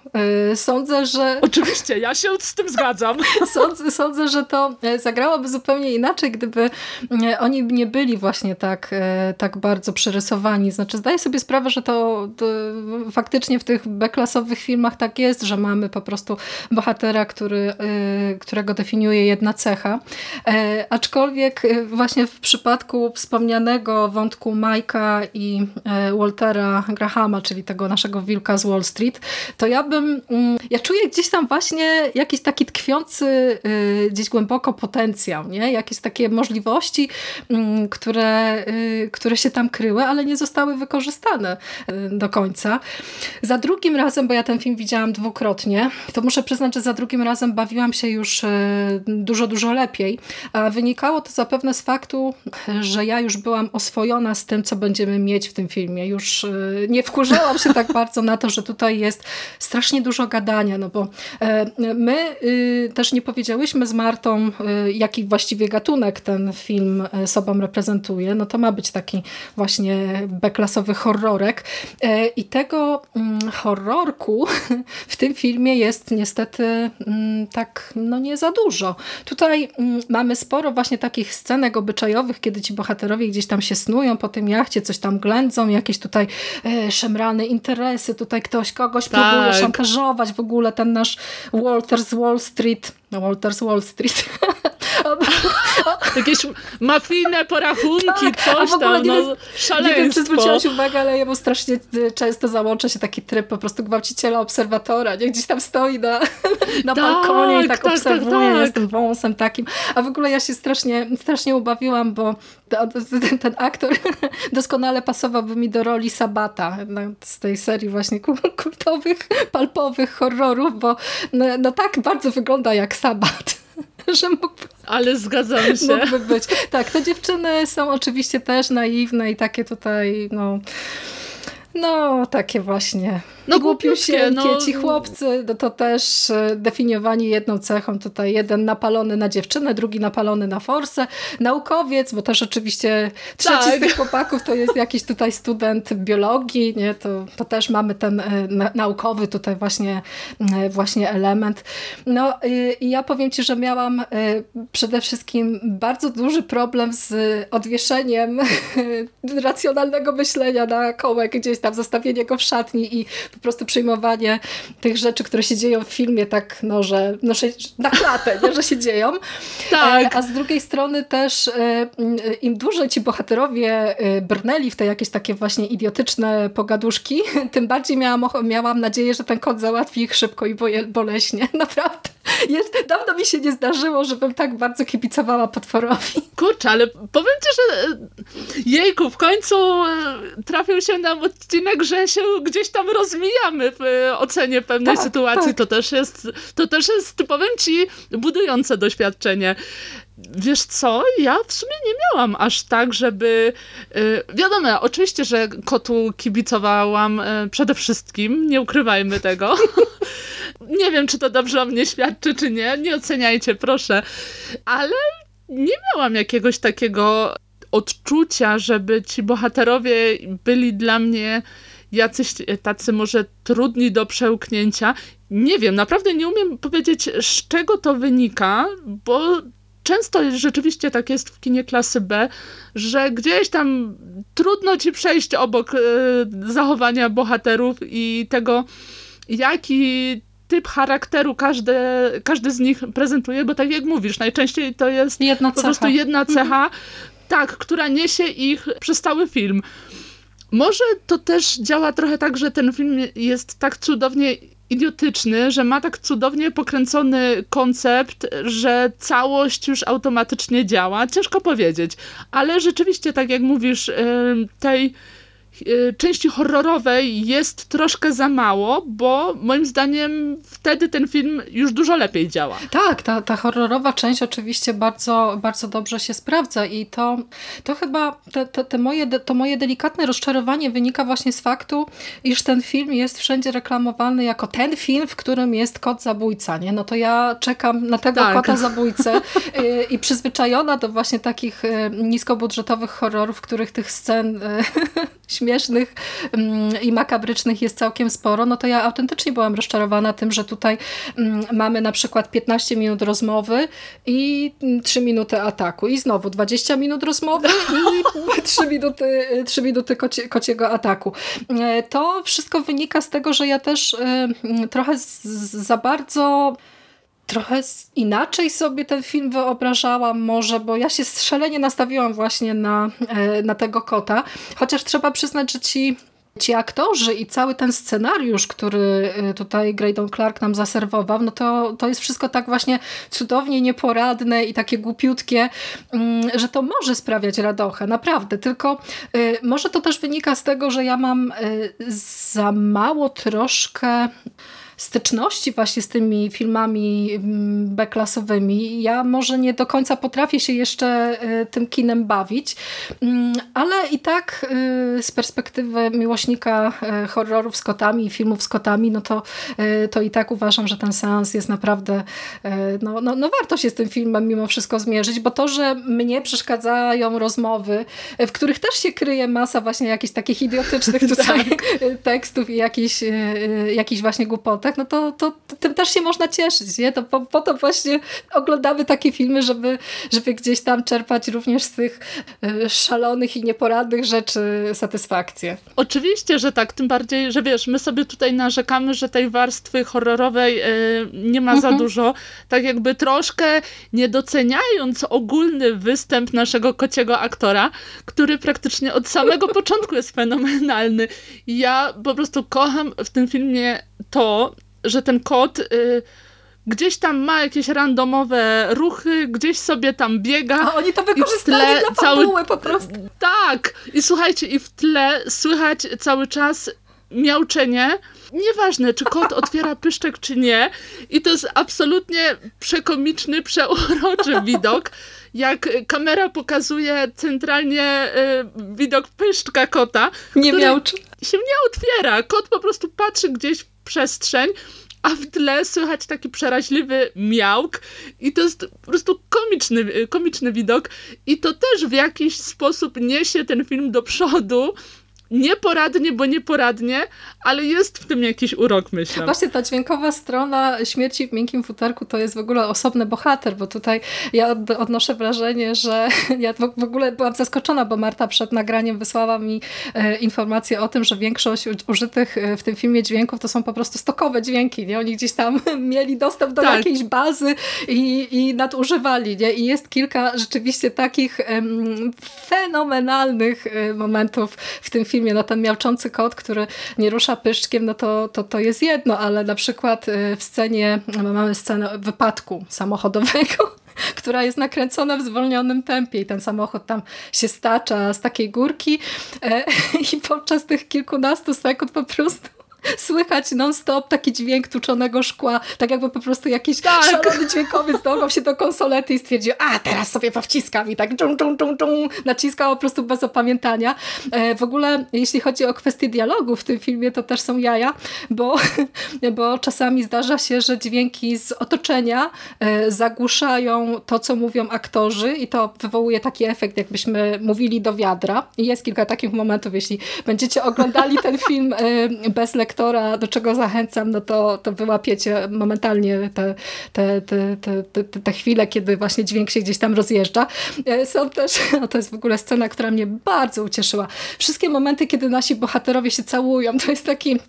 Y, sądzę, że... Oczywiście, ja się z tym zgadzam. Sądzę, sądzę, że to e, zagrałoby zupełnie inaczej, gdyby e, oni nie byli właśnie tak, e, tak bardzo przerysowani. Znaczy zdaję sobie sprawę, że to, to faktycznie w tych beklasowych filmach tak jest, że mamy po prostu bohatera, który, którego definiuje jedna cecha. Aczkolwiek właśnie w przypadku wspomnianego wątku Majka i Waltera Grahama, czyli tego naszego wilka z Wall Street, to ja bym, mm, ja czuję gdzieś tam właśnie jakiś taki tkwiący y, gdzieś głęboko potencjał, nie? Jakieś takie możliwości, mm, które, y, które się tam kryły, ale nie zostały wykorzystane y, do końca. Za drugim razem, bo ja ten film widziałam dwukrotnie, to muszę przyznać, że za drugim razem bawiłam się już dużo, dużo lepiej. A wynikało to zapewne z faktu, że ja już byłam oswojona z tym, co będziemy mieć w tym filmie. Już nie wkurzałam się tak bardzo na to, że tutaj jest strasznie dużo gadania, no bo e, my y, też nie powiedziałyśmy z Martą, y, jaki właściwie gatunek ten film e, sobą reprezentuje. No to ma być taki właśnie beklasowy horrorek e, i tego mm, horrorku w tym filmie jest niestety mm, tak no nie za dużo. Tutaj mm, mamy sporo właśnie takich scenek obyczajowych, kiedy ci bohaterowie gdzieś tam się snują po tym jachcie, coś tam ględzą, jakieś tutaj szemrane interesy, tutaj ktoś kogoś tak. próbuje szantażować, w ogóle ten nasz Walter z Wall Street, no Walter z Wall Street, Jakieś mafijne porachunki, tak, coś tam, nie, no, szaleństwo. Nie wiem, czy zwróciłaś uwagę, ale ja mu strasznie y, często załącza się taki tryb po prostu gwałciciela obserwatora, nie? Gdzieś tam stoi na, na tak, balkonie i tak, tak obserwuje tak, z tym wąsem takim. A w ogóle ja się strasznie, strasznie ubawiłam, bo ten, ten aktor doskonale pasowałby mi do roli Sabata z tej serii właśnie kultowych, palpowych horrorów, bo no, no tak bardzo wygląda jak Sabat. że mógłby, Ale zgadzam się. Mógłby być. Tak, te dziewczyny są oczywiście też naiwne i takie tutaj, no No, takie właśnie. No, Głupiusieńkie, no- ci chłopcy, no to też e, definiowani jedną cechą. Tutaj jeden napalony na dziewczynę, drugi napalony na forsę. Naukowiec, bo też oczywiście trzeci Tak. z tych chłopaków to jest jakiś tutaj student biologii, nie? To, to też mamy ten e, na, naukowy tutaj właśnie, e, właśnie element. No i ja powiem Ci, że miałam przede wszystkim bardzo duży problem z odwieszeniem racjonalnego myślenia na kołek gdzieś tam, zostawienie go w szatni i po prostu przyjmowanie tych rzeczy, które się dzieją w filmie tak, no, że no, na klatę, nie, że się dzieją. Tak. E, A z drugiej strony też e, m, im dłużej ci bohaterowie e, brnęli w te jakieś takie właśnie idiotyczne pogaduszki, tym bardziej miałam, miałam nadzieję, że ten kot załatwi ich szybko i boleśnie. Naprawdę. Jest, dawno mi się nie zdarzyło, żebym tak bardzo kibicowała potworowi. Kurczę, ale powiem ci, że e, jejku, w końcu e, trafił się nam odcinek, że się gdzieś tam rozmijamy w e, ocenie pewnej Tak, sytuacji. tak. To też jest, to też jest, powiem ci, budujące doświadczenie. Wiesz co, ja w sumie nie miałam aż tak, żeby... Wiadomo, oczywiście, że kotu kibicowałam przede wszystkim, nie ukrywajmy tego. Nie wiem, czy to dobrze o mnie świadczy, czy nie. Nie oceniajcie, proszę. Ale nie miałam jakiegoś takiego odczucia, żeby ci bohaterowie byli dla mnie jacyś tacy może trudni do przełknięcia. Nie wiem, naprawdę nie umiem powiedzieć, z czego to wynika, bo często rzeczywiście tak jest w kinie klasy B, że gdzieś tam trudno ci przejść obok e, zachowania bohaterów i tego, jaki typ charakteru każdy, każdy z nich prezentuje, bo tak jak mówisz, najczęściej to jest Jedna po prostu jedna cecha, tak, która niesie ich przez cały film. Może to też działa trochę tak, że ten film jest tak cudownie idiotyczny, że ma tak cudownie pokręcony koncept, że całość już automatycznie działa. Ciężko powiedzieć, ale rzeczywiście, tak jak mówisz, tej części horrorowej jest troszkę za mało, bo moim zdaniem wtedy ten film już dużo lepiej działa. Tak, ta, ta horrorowa część oczywiście bardzo, bardzo dobrze się sprawdza i to, to chyba te, te, te moje, to moje delikatne rozczarowanie wynika właśnie z faktu, iż ten film jest wszędzie reklamowany jako ten film, w którym jest kot zabójca. Nie? No to ja czekam na tego Tak. kota zabójcę y, i przyzwyczajona do właśnie takich y, niskobudżetowych horrorów, w których tych scen y, śmiesznych mm, i makabrycznych jest całkiem sporo, no to ja autentycznie byłam rozczarowana tym, że tutaj mm, mamy na przykład 15 minut rozmowy i 3 minuty ataku. I znowu 20 minut rozmowy i 3 minuty, 3 minuty kocie, kociego ataku. E, To wszystko wynika z tego, że ja też e, mm, trochę za bardzo trochę inaczej sobie ten film wyobrażałam może, bo ja się szalenie nastawiłam właśnie na, e, na tego kota, chociaż trzeba przyznać, że ci Ci aktorzy i cały ten scenariusz, który e, tutaj Graydon Clark nam zaserwował, no to, to jest wszystko tak właśnie cudownie nieporadne i takie głupiutkie, mm, że to może sprawiać radochę, naprawdę. Tylko e, może to też wynika z tego, że ja mam za mało troszkę styczności właśnie z tymi filmami mm, B-klasowymi. Ja może nie do końca potrafię się jeszcze y, tym kinem bawić, Mm, ale i tak y, z perspektywy miłośnika y, horrorów z kotami i filmów z kotami, no to, to i tak uważam, że ten seans jest naprawdę, no, no, no warto się z tym filmem mimo wszystko zmierzyć, bo to, że mnie przeszkadzają rozmowy, w których też się kryje masa właśnie jakichś takich idiotycznych tutaj tekstów i jakichś, jakichś właśnie głupotek, no to, to, to tym też się można cieszyć, nie? To po, po to właśnie oglądamy takie filmy, żeby, żeby gdzieś tam czerpać również z tych y, szalonych i nieporadnych rzeczy satysfakcję. Oczywiście, że tak, tym bardziej, że wiesz, my sobie tutaj narzekamy, że tej warstwy horrorowej e, nie ma za dużo, tak jakby troszkę nie doceniając ogólny występ naszego kociego aktora, który praktycznie od samego początku jest fenomenalny. Ja po prostu kocham w tym filmie to, że ten kot y, gdzieś tam ma jakieś randomowe ruchy, gdzieś sobie tam biega. A oni to wykorzystali tle dla cały- po prostu. Tak! I słuchajcie, i w tle słychać cały czas miauczenie. Nieważne, czy kot otwiera pyszczek, czy nie. I to jest absolutnie przekomiczny, przeuroczy widok. jak kamera pokazuje centralnie y, widok pyszczka kota, Nie miał się nie otwiera. Kot po prostu patrzy gdzieś przestrzeń, a w tle słychać taki przeraźliwy miałk i to jest po prostu komiczny, komiczny widok i to też w jakiś sposób niesie ten film do przodu, nieporadnie, bo nieporadnie, ale jest w tym jakiś urok, myślę. Właśnie ta dźwiękowa strona śmierci w miękkim futerku to jest w ogóle osobny bohater, bo tutaj ja odnoszę wrażenie, że ja w ogóle byłam zaskoczona, bo Marta przed nagraniem wysłała mi e, informację o tym, że większość użytych e, w tym filmie dźwięków to są po prostu stokowe dźwięki, nie? Oni gdzieś tam mieli dostęp do tak. jakiejś bazy i, i nadużywali, nie? I jest kilka rzeczywiście takich fenomenalnych e, momentów w tym filmie, filmie, no ten miałczący kot, który nie rusza pyszczkiem, no to, to, to jest jedno, ale na przykład y, w scenie, mamy scenę wypadku samochodowego, która jest nakręcona w zwolnionym tempie i ten samochód tam się stacza z takiej górki e, i podczas tych kilkunastu sekund po prostu słychać non-stop taki dźwięk tuczonego szkła, tak jakby po prostu jakiś tak. szalony dźwiękowiec dołgał się do konsolety i stwierdził, a teraz sobie powciskam i tak dżum, dżum, dżum, dżum, naciskał po prostu bez opamiętania. E, w ogóle jeśli chodzi o kwestię dialogu w tym filmie, to też są jaja, bo, bo czasami zdarza się, że dźwięki z otoczenia e, zagłuszają to, co mówią aktorzy i to wywołuje taki efekt, jakbyśmy mówili do wiadra i jest kilka takich momentów, jeśli będziecie oglądali ten film e, bez lektury, lektora, do czego zachęcam, no to, to wyłapiecie momentalnie te, te, te, te, te, chwile, kiedy właśnie dźwięk się gdzieś tam rozjeżdża. E, są też, no to jest w ogóle scena, która mnie bardzo ucieszyła. Wszystkie momenty, kiedy nasi bohaterowie się całują, to jest taki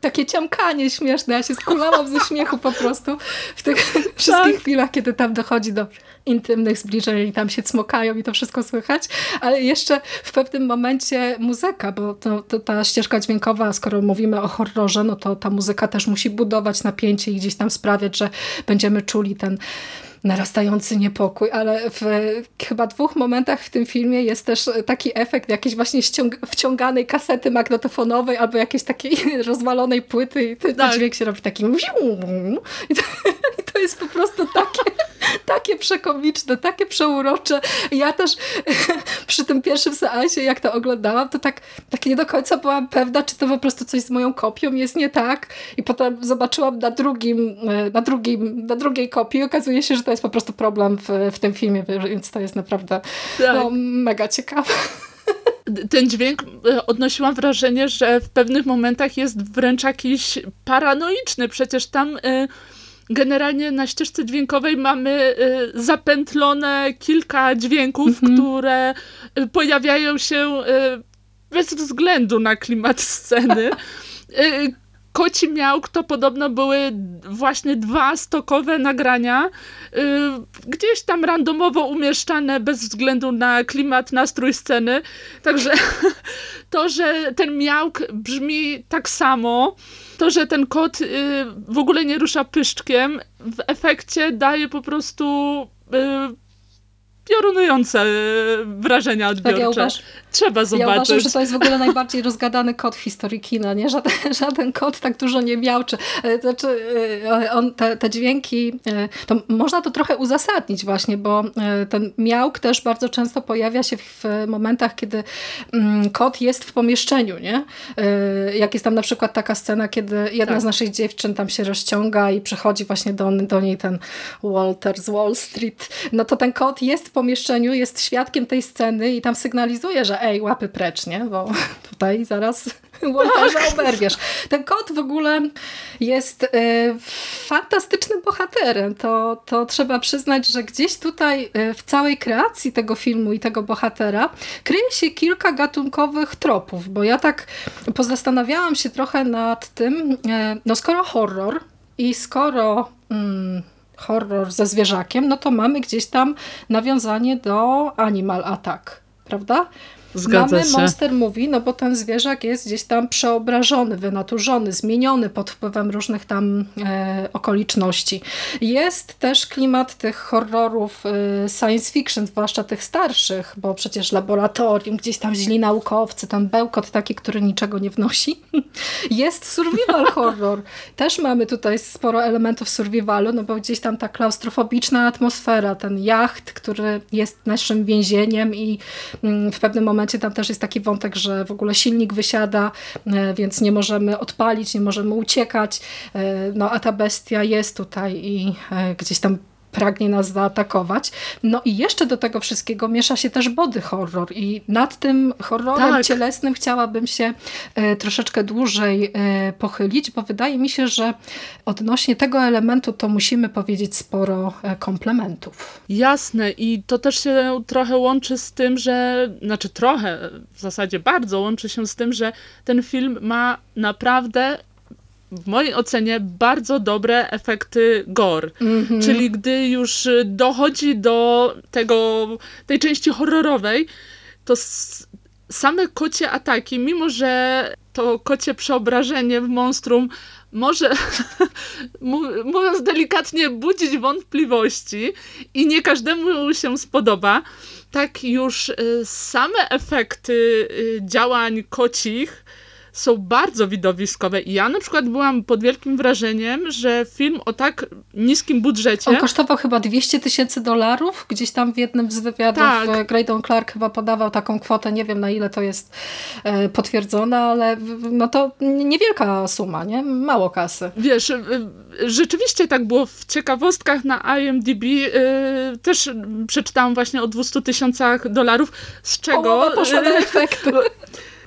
takie ciamkanie śmieszne. Ja się skulałam ze śmiechu po prostu w tych wszystkich tak. chwilach, kiedy tam dochodzi do intymnych zbliżeń i tam się cmokają i to wszystko słychać, ale jeszcze w pewnym momencie muzyka, bo to, to, ta ścieżka dźwiękowa, skoro mówimy o horrorze, no to ta muzyka też musi budować napięcie i gdzieś tam sprawiać, że będziemy czuli ten narastający niepokój, ale w chyba dwóch momentach w tym filmie jest też taki efekt jakiejś właśnie wciąganej kasety magnetofonowej albo jakiejś takiej rozwalonej płyty i ten tak. dźwięk się robi takim i to, i to jest po prostu takie takie przekomiczne, takie przeurocze. Ja też przy tym pierwszym seansie, jak to oglądałam, to tak, tak nie do końca byłam pewna, czy to po prostu coś z moją kopią jest nie tak. I potem zobaczyłam na drugim, e, na drugim, na drugiej kopii i okazuje się, że to jest po prostu problem w, w tym filmie, więc to jest naprawdę tak. no, mega ciekawe ten dźwięk e, odnosiłam wrażenie, że w pewnych momentach jest wręcz jakiś paranoiczny. Przecież tam y, generalnie na ścieżce dźwiękowej mamy y, zapętlone kilka dźwięków, mhm. które y, pojawiają się y, bez względu na klimat sceny. Koci Miałk to podobno były właśnie dwa stokowe nagrania, gdzieś tam randomowo umieszczane bez względu na klimat, nastrój sceny. Także to, że ten miałk brzmi tak samo, to, że ten kot y, w ogóle nie rusza pyszczkiem, w efekcie daje po prostu y, piorunujące wrażenia odbiorcze. Tak, ja Trzeba zobaczyć. Ja uważam, że to jest w ogóle najbardziej rozgadany kot w historii kina. Nie? Żaden, żaden kot tak dużo nie miałczy. E, znaczy, e, on, te, te dźwięki, e, to można to trochę uzasadnić właśnie, bo ten miałk też bardzo często pojawia się w momentach, kiedy mm, kot jest w pomieszczeniu. Nie? Jak jest tam na przykład taka scena, kiedy jedna tak. z naszych dziewczyn tam się rozciąga i przychodzi właśnie do, do niej ten Walter z Wall Street, no to ten kot jest w pomieszczeniu, jest świadkiem tej sceny i tam sygnalizuje, że ej, łapy precz, nie? Bo tutaj zaraz Walterza tak. oberwiesz. Ten kot w ogóle jest y, fantastycznym bohaterem. To, to trzeba przyznać, że gdzieś tutaj y, w całej kreacji tego filmu i tego bohatera kryje się kilka gatunkowych tropów, bo ja tak pozastanawiałam się trochę nad tym, y, no skoro horror i skoro... Mm, horror ze zwierzakiem, no to mamy gdzieś tam nawiązanie do Animal Attack, prawda? Zgadza Mamy się. monster movie, no bo ten zwierzak jest gdzieś tam przeobrażony, wynaturzony, zmieniony pod wpływem różnych tam e, okoliczności. Jest też klimat tych horrorów e, science fiction, zwłaszcza tych starszych, bo przecież laboratorium, gdzieś tam źli naukowcy, ten bełkot taki, który niczego nie wnosi. Jest survival horror. Też mamy tutaj sporo elementów survivalu, no bo gdzieś tam ta klaustrofobiczna atmosfera, ten jacht, który jest naszym więzieniem i mm, w pewnym momencie tam też jest taki wątek, że w ogóle silnik wysiada, e, więc nie możemy odpalić, nie możemy uciekać, e, no a ta bestia jest tutaj i e, gdzieś tam pragnie nas zaatakować. No i jeszcze do tego wszystkiego miesza się też body horror i nad tym horrorem Tak. cielesnym chciałabym się e, troszeczkę dłużej e, pochylić, bo wydaje mi się, że odnośnie tego elementu to musimy powiedzieć sporo e, komplementów. Jasne i to też się trochę łączy z tym, że, znaczy trochę, w zasadzie bardzo łączy się z tym, że ten film ma naprawdę w mojej ocenie bardzo dobre efekty gore. Mhm. Czyli gdy już y, dochodzi do tego, tej części horrorowej, to same kocie ataki, mimo że to kocie przeobrażenie w monstrum może, mó- mówiąc delikatnie, budzić wątpliwości i nie każdemu się spodoba, tak już y, same efekty y, działań kocich są bardzo widowiskowe i ja na przykład byłam pod wielkim wrażeniem, że film o tak niskim budżecie On kosztował chyba 200 tysięcy dolarów. Gdzieś tam w jednym z wywiadów Tak. tak. Graydon Clark chyba podawał taką kwotę. Nie wiem na ile to jest e, potwierdzone, ale no to niewielka suma, nie? Mało kasy. Wiesz, rzeczywiście tak było w ciekawostkach na IMDb. y, Też przeczytałam właśnie o 200 tysiącach dolarów, z czego O, poszła na efekty.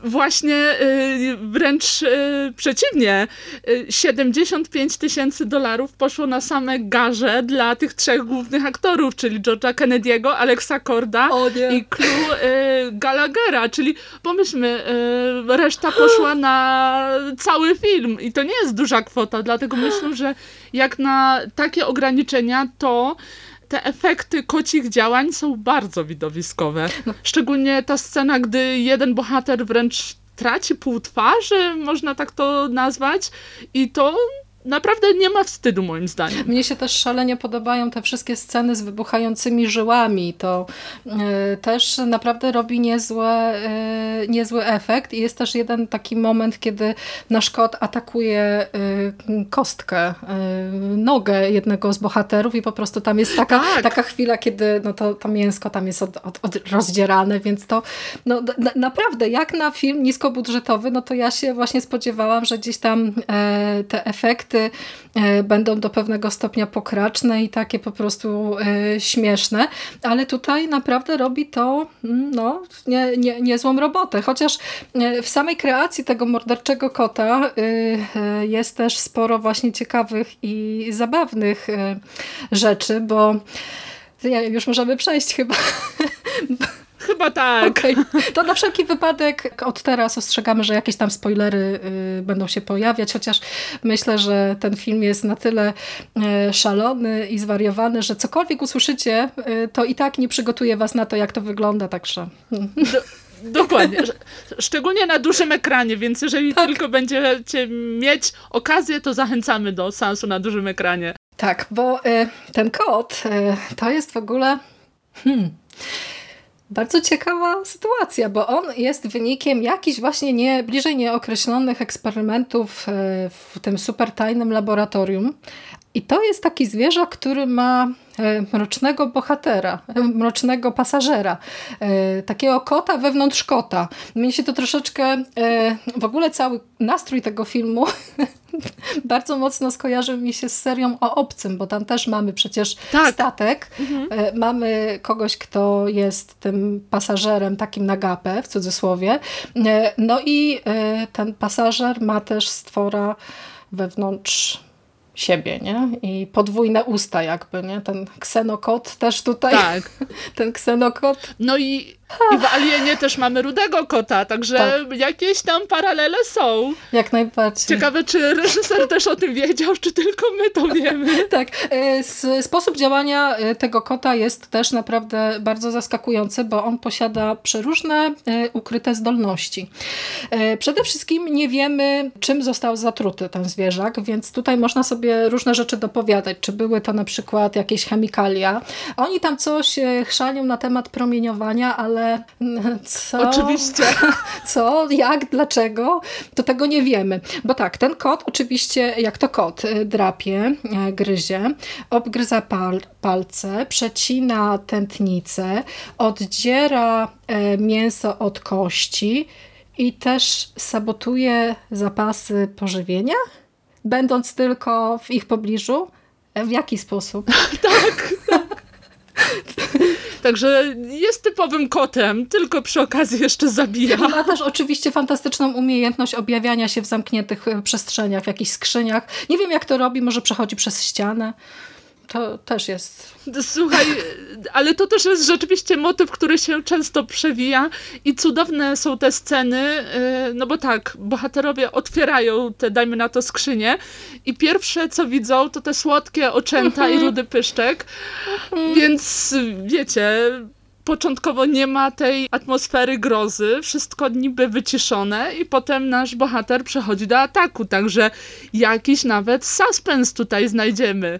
Właśnie y, wręcz y, przeciwnie. y, 75 tysięcy dolarów poszło na same garze dla tych trzech głównych aktorów, czyli George'a Kennedy'ego, Alexa Corda nie. i Clu y, Gallaghera, czyli pomyślmy, y, reszta poszła na cały film i to nie jest duża kwota, dlatego myślę, że jak na takie ograniczenia, to te efekty kocich działań są bardzo widowiskowe. Szczególnie ta scena, gdy jeden bohater wręcz traci pół twarzy, można tak to nazwać, i to naprawdę nie ma wstydu moim zdaniem. Mnie się też szalenie podobają te wszystkie sceny z wybuchającymi żyłami. To e, też naprawdę robi niezłe, e, niezły efekt. I jest też jeden taki moment, kiedy nasz kot atakuje e, kostkę, nogę jednego z bohaterów i po prostu tam jest taka, Tak. taka chwila, kiedy no to, to mięsko tam jest od, od, od rozdzierane, więc to no, na, naprawdę jak na film niskobudżetowy, no to ja się właśnie spodziewałam, że gdzieś tam te efekty e, będą do pewnego stopnia pokraczne i takie po prostu e, śmieszne, ale tutaj naprawdę robi to mm, no, nie, nie, niezłą robotę, chociaż e, w samej kreacji tego morderczego kota jest też sporo właśnie ciekawych i zabawnych rzeczy, bo już możemy przejść chyba. Chyba tak. Okej. To na wszelki wypadek od teraz ostrzegamy, że jakieś tam spoilery y, będą się pojawiać, chociaż myślę, że ten film jest na tyle y, szalony i zwariowany, że cokolwiek usłyszycie, y, to i tak nie przygotuje was na to, jak to wygląda, także... Dokładnie. Sz- Szczególnie na dużym ekranie, więc jeżeli Tak. tylko będziecie mieć okazję, to zachęcamy do seansu na dużym ekranie. Tak, bo y, ten kot y, to jest w ogóle hmm, bardzo ciekawa sytuacja, bo on jest wynikiem jakichś właśnie nie, bliżej nieokreślonych eksperymentów y, w tym super tajnym laboratorium. I to jest taki zwierzak, który ma e, mrocznego bohatera, e, mrocznego pasażera, e, takiego kota wewnątrz kota. Mnie się to troszeczkę, e, w ogóle cały nastrój tego filmu bardzo mocno skojarzył mi się z serią o obcym, bo tam też mamy przecież Tak. statek, e, mamy kogoś, kto jest tym pasażerem takim na gapę, w cudzysłowie, E, no i e, ten pasażer ma też stwora wewnątrz siebie, nie? I podwójne usta jakby, nie? Ten ksenokot też tutaj, Tak. ten ksenokot. No i I w Alienie też mamy rudego kota, także Tak. jakieś tam paralele są. Jak najbardziej. Ciekawe, czy reżyser też o tym wiedział, czy tylko my to wiemy. Tak, e, sposób działania e, tego kota jest też naprawdę bardzo zaskakujący, bo on posiada przeróżne e, ukryte zdolności. Przede wszystkim nie wiemy, czym został zatruty ten zwierzak, więc tutaj można sobie różne rzeczy dopowiadać. Czy były to na przykład jakieś chemikalia. Oni tam coś chrzanią na temat promieniowania, ale mm, co? Oczywiście. Co, jak, dlaczego, to tego nie wiemy. Bo tak, ten kot oczywiście, jak to kot, y, drapie, y, gryzie, obgryza pal, palce, przecina tętnicę, oddziera e, mięso od kości i też sabotuje zapasy pożywienia, będąc tylko w ich pobliżu. E, W jaki sposób? Także jest typowym kotem, tylko przy okazji jeszcze zabija. Ma też oczywiście fantastyczną umiejętność objawiania się w zamkniętych e, przestrzeniach, w jakichś skrzyniach. Nie wiem jak to robi, może przechodzi przez ścianę. To też jest. Słuchaj, ale to też jest rzeczywiście motyw, który się często przewija i cudowne są te sceny, yy, no bo tak, bohaterowie otwierają te, dajmy na to, skrzynie i pierwsze, co widzą, to te słodkie oczęta i rudy pyszczek, więc wiecie... Początkowo nie ma tej atmosfery grozy, wszystko niby wyciszone i potem nasz bohater przechodzi do ataku, także jakiś nawet suspens tutaj znajdziemy.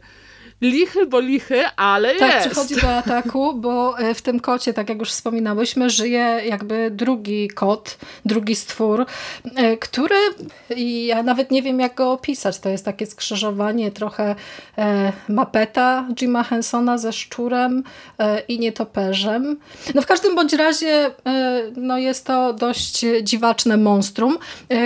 Lichy, bo lichy, ale Tak, jest. przychodzi do ataku, bo e, w tym kocie, tak jak już wspominałyśmy, żyje jakby drugi kot, drugi stwór, e, który ja nawet nie wiem jak go opisać. To jest takie skrzyżowanie trochę e, mapeta Jima Hensona ze szczurem i nietoperzem. No w każdym bądź razie no jest to dość dziwaczne monstrum,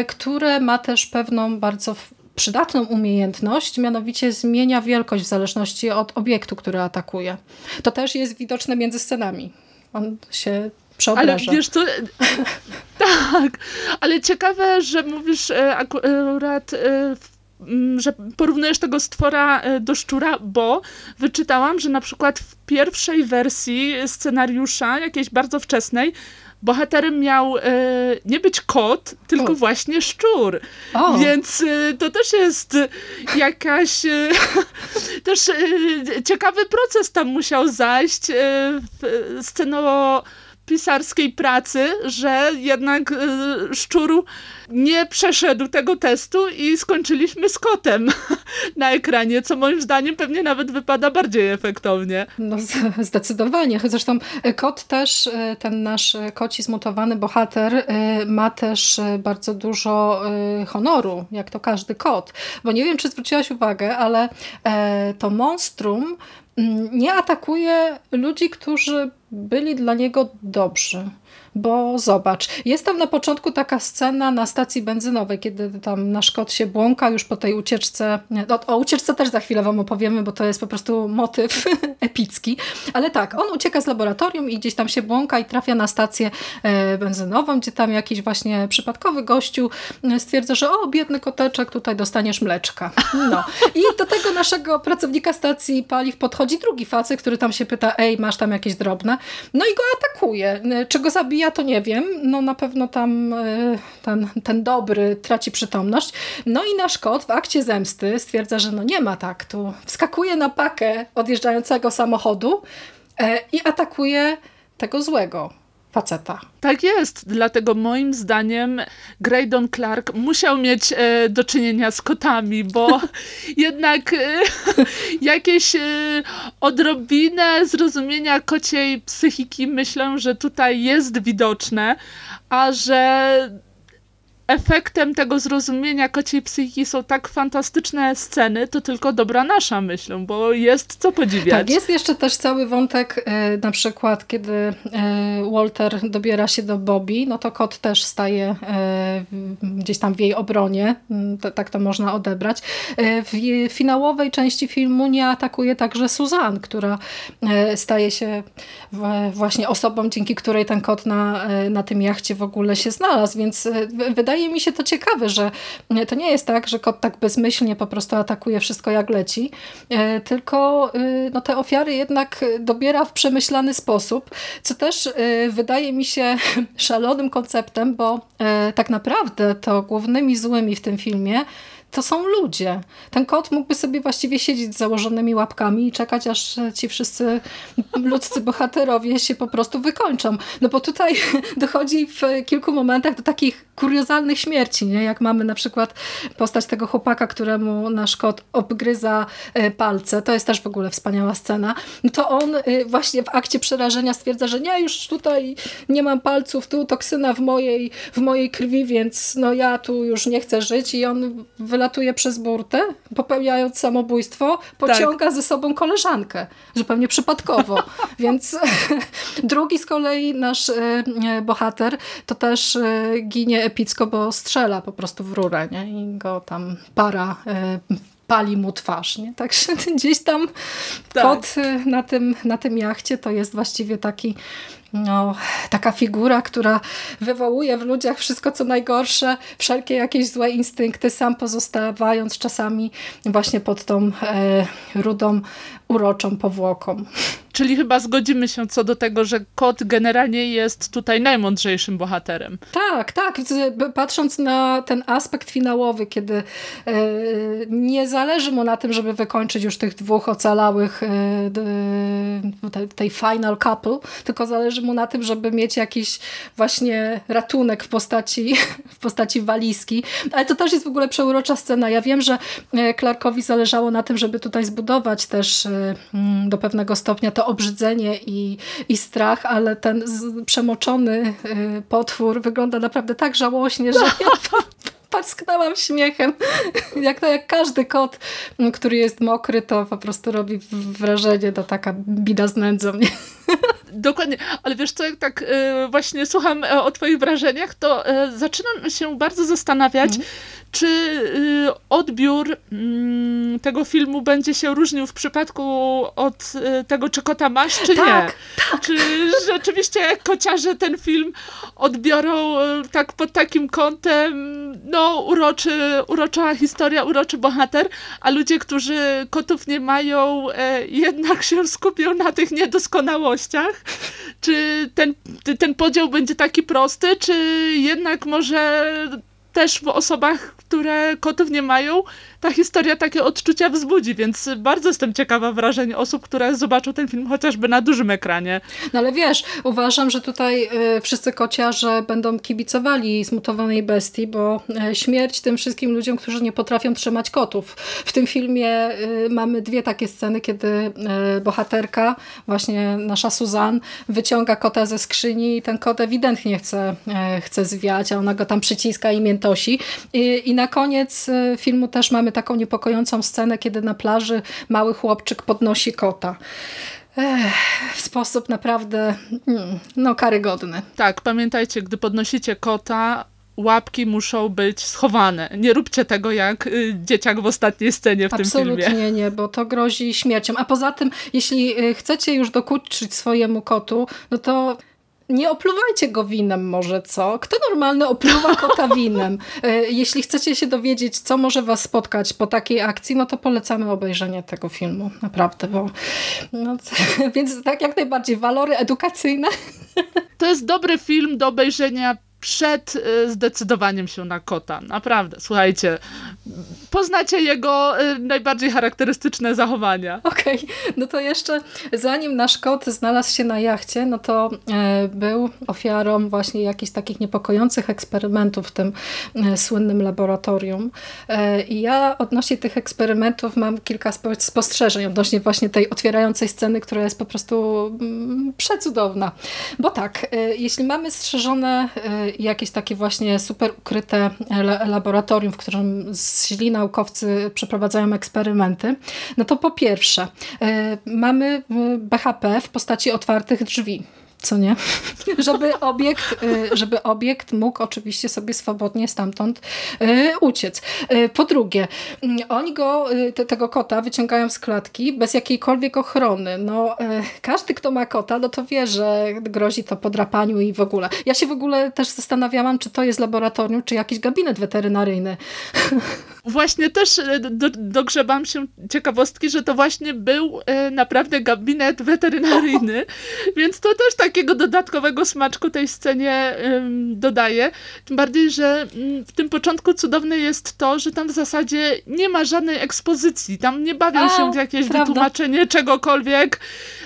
które ma też pewną bardzo przydatną umiejętność, mianowicie zmienia wielkość w zależności od obiektu, który atakuje. To też jest widoczne między scenami. On się Ale przeobraża. wiesz co, tak, ale ciekawe, że mówisz e, akurat, e, że porównujesz tego stwora e, do szczura, bo wyczytałam, że na przykład w pierwszej wersji scenariusza, jakiejś bardzo wczesnej, bohaterem miał e, nie być kot, tylko O. właśnie szczur. O, Więc y, to też jest jakaś y, też y, ciekawy proces tam musiał zajść y, w scenopisarskiej pracy, że jednak y, szczur nie przeszedł tego testu i skończyliśmy z kotem na ekranie, co moim zdaniem pewnie nawet wypada bardziej efektownie. no zdecydowanie. Zresztą e, kot też, e, ten nasz koci zmutowany bohater e, ma też bardzo dużo honoru, jak to każdy kot. Bo nie wiem, czy zwróciłaś uwagę, ale e, to monstrum mm, nie atakuje ludzi, którzy byli dla niego dobrzy. Bo zobacz, jest tam na początku taka scena na stacji benzynowej, kiedy tam nasz kot się błąka już po tej ucieczce. O, o ucieczce też za chwilę wam opowiemy, bo to jest po prostu motyw epicki. Ale tak, on ucieka z laboratorium i gdzieś tam się błąka i trafia na stację e, benzynową, gdzie tam jakiś właśnie przypadkowy gościu e, stwierdza, że o, biedny koteczek, tutaj dostaniesz mleczka. No. I do tego naszego pracownika stacji paliw podchodzi drugi facet, który tam się pyta, ej, masz tam jakieś drobne? No i go atakuje. E, Czy go zabija, to nie wiem. No na pewno tam e, ten, ten dobry traci przytomność. No i nasz kot w akcie zemsty stwierdza, że no nie ma taktu. Wskakuje na pakę odjeżdżającego samochodu e, i atakuje tego złego faceta. Tak jest, dlatego moim zdaniem Graydon Clark musiał mieć e, do czynienia z kotami, bo jednak e, jakieś e, odrobinę zrozumienia kociej psychiki myślę, że tutaj jest widoczne, a że efektem tego zrozumienia kociej psychiki są tak fantastyczne sceny, to tylko dobra nasza myślę, bo jest co podziwiać. Tak, jest jeszcze też cały wątek, e, na przykład kiedy e, Walter dobiera się do Bobby, no to kot też staje e, gdzieś tam w jej obronie, Mm, tak to można odebrać. W finałowej części filmu nie atakuje także Suzanne, która staje się właśnie osobą, dzięki której ten kot na, na tym jachcie w ogóle się znalazł, więc wydaje mi się to ciekawe, że to nie jest tak, że kot tak bezmyślnie po prostu atakuje wszystko jak leci, tylko no, te ofiary jednak dobiera w przemyślany sposób, co też wydaje mi się szalonym konceptem, bo tak naprawdę to głównymi złymi w tym filmie to są ludzie. Ten kot mógłby sobie właściwie siedzieć z założonymi łapkami i czekać, aż ci wszyscy ludzcy bohaterowie się po prostu wykończą. No bo tutaj dochodzi w kilku momentach do takich kuriozalnych śmierci, nie? jak mamy na przykład postać tego chłopaka, któremu nasz kot obgryza e, palce. To jest też w ogóle wspaniała scena. No to on e, właśnie w akcie przerażenia stwierdza, że nie, już tutaj nie mam palców, tu toksyna w mojej, w mojej krwi, więc no ja tu już nie chcę żyć i on wylatuje przez burtę, popełniając samobójstwo, pociąga tak. ze sobą koleżankę. Zupełnie przypadkowo. Więc drugi z kolei nasz e, bohater to też ginie epicko, bo strzela po prostu w rurę nie? i go tam para pali mu twarz. Nie? Także gdzieś tam tak. kot na tym, na tym jachcie to jest właściwie taki no, taka figura, która wywołuje w ludziach wszystko co najgorsze, wszelkie jakieś złe instynkty, sam pozostawając czasami właśnie pod tą e, rudą, uroczą powłoką. Czyli chyba zgodzimy się co do tego, że kot generalnie jest tutaj najmądrzejszym bohaterem. Tak, tak. Patrząc na ten aspekt finałowy, kiedy e, nie zależy mu na tym, żeby wykończyć już tych dwóch ocalałych e, tej final couple, tylko zależy mu na tym, żeby mieć jakiś właśnie ratunek w postaci, w postaci walizki. Ale to też jest w ogóle przeurocza scena. Ja wiem, że e, Clarkowi zależało na tym, żeby tutaj zbudować też do pewnego stopnia to obrzydzenie i, i strach, ale ten przemoczony y, potwór wygląda naprawdę tak żałośnie, że ja parsknęłam śmiechem. Jak to jak każdy kot, który jest mokry, to po prostu robi wrażenie, to taka bida z nędzą. Nie? Dokładnie, ale wiesz co, jak tak y, właśnie słucham e, o twoich wrażeniach, to e, zaczynam się bardzo zastanawiać, mm czy y, odbiór mm, tego filmu będzie się różnił w przypadku od y, tego, czy kota masz, czy tak, nie? Tak. Czy rzeczywiście kociarze ten film odbiorą y, tak pod takim kątem, no uroczy, urocza historia, uroczy bohater, a ludzie, którzy kotów nie mają, e, jednak się skupią na tych niedoskonałościach? Czy ten, ten podział będzie taki prosty, czy jednak może też w osobach, które kotów nie mają, ta historia takie odczucia wzbudzi, więc bardzo jestem ciekawa wrażeń osób, które zobaczą ten film chociażby na dużym ekranie. No ale wiesz, uważam, że tutaj y, wszyscy kociarze będą kibicowali zmutowanej bestii, bo y, śmierć tym wszystkim ludziom, którzy nie potrafią trzymać kotów. W tym filmie y, mamy dwie takie sceny, kiedy bohaterka, właśnie nasza Suzanne, wyciąga kota ze skrzyni i ten kot ewidentnie chce, chce zwiać, a ona go tam przyciska i miętosi. I, i na koniec filmu też mamy taką niepokojącą scenę, kiedy na plaży mały chłopczyk podnosi kota. Ech, w sposób naprawdę mm, no, karygodny. Tak, pamiętajcie, gdy podnosicie kota, łapki muszą być schowane. Nie róbcie tego jak y, dzieciak w ostatniej scenie w Absolutnie tym filmie. Absolutnie nie, bo to grozi śmiercią. A poza tym, jeśli y, chcecie już dokuczyć swojemu kotu, no to nie opluwajcie go winem może, co? Kto normalny opluwa kota winem? E, jeśli chcecie się dowiedzieć, co może was spotkać po takiej akcji, no to polecamy obejrzenie tego filmu. Naprawdę, bo... No, więc tak jak najbardziej, walory edukacyjne. To jest dobry film do obejrzenia przed y, zdecydowaniem się na kota. Naprawdę, słuchajcie, poznacie jego y, najbardziej charakterystyczne zachowania. Okej, okay. no to jeszcze zanim nasz kot znalazł się na jachcie, no to e, był ofiarą właśnie jakichś takich niepokojących eksperymentów w tym e, słynnym laboratorium. E, I ja odnośnie tych eksperymentów mam kilka spostrzeżeń odnośnie właśnie tej otwierającej sceny, która jest po prostu mm, przecudowna. Bo tak, jeśli mamy strzeżone jakieś takie właśnie super ukryte laboratorium, w którym źli naukowcy przeprowadzają eksperymenty, no to po pierwsze y, mamy y, BHP w postaci otwartych drzwi co nie? żeby, obiekt, y, żeby obiekt mógł oczywiście sobie swobodnie stamtąd y, uciec. Y, po drugie, mm, oni go, te, tego kota wyciągają z klatki bez jakiejkolwiek ochrony. No, każdy, kto ma kota, no to wie, że grozi to podrapaniu i w ogóle. Ja się w ogóle też zastanawiałam, czy to jest laboratorium, czy jakiś gabinet weterynaryjny. Właśnie też do, dogrzebam się ciekawostki, że to właśnie był naprawdę gabinet weterynaryjny, więc to też takiego dodatkowego smaczku tej scenie ym, dodaje. Tym bardziej, że ym, w tym początku cudowne jest to, że tam w zasadzie nie ma żadnej ekspozycji. Tam nie bawią A, się w jakieś prawda. wytłumaczenie czegokolwiek.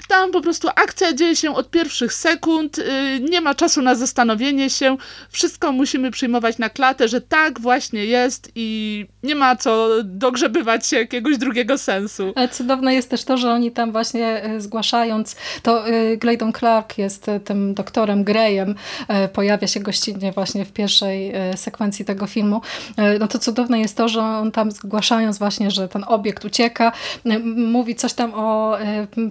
Tam po prostu akcja dzieje się od pierwszych sekund, yy, nie ma czasu na zastanowienie się. Wszystko musimy przyjmować na klatę, że tak właśnie jest i nie ma co dogrzebywać się jakiegoś drugiego sensu. Ale cudowne jest też to, że oni tam właśnie y, zgłaszając, to y, Glaydon Clark jest y, tym doktorem Greyem, pojawia się gościnnie właśnie w pierwszej sekwencji tego filmu. No to cudowne jest to, że on tam zgłaszając właśnie, że ten obiekt ucieka, mówi coś tam o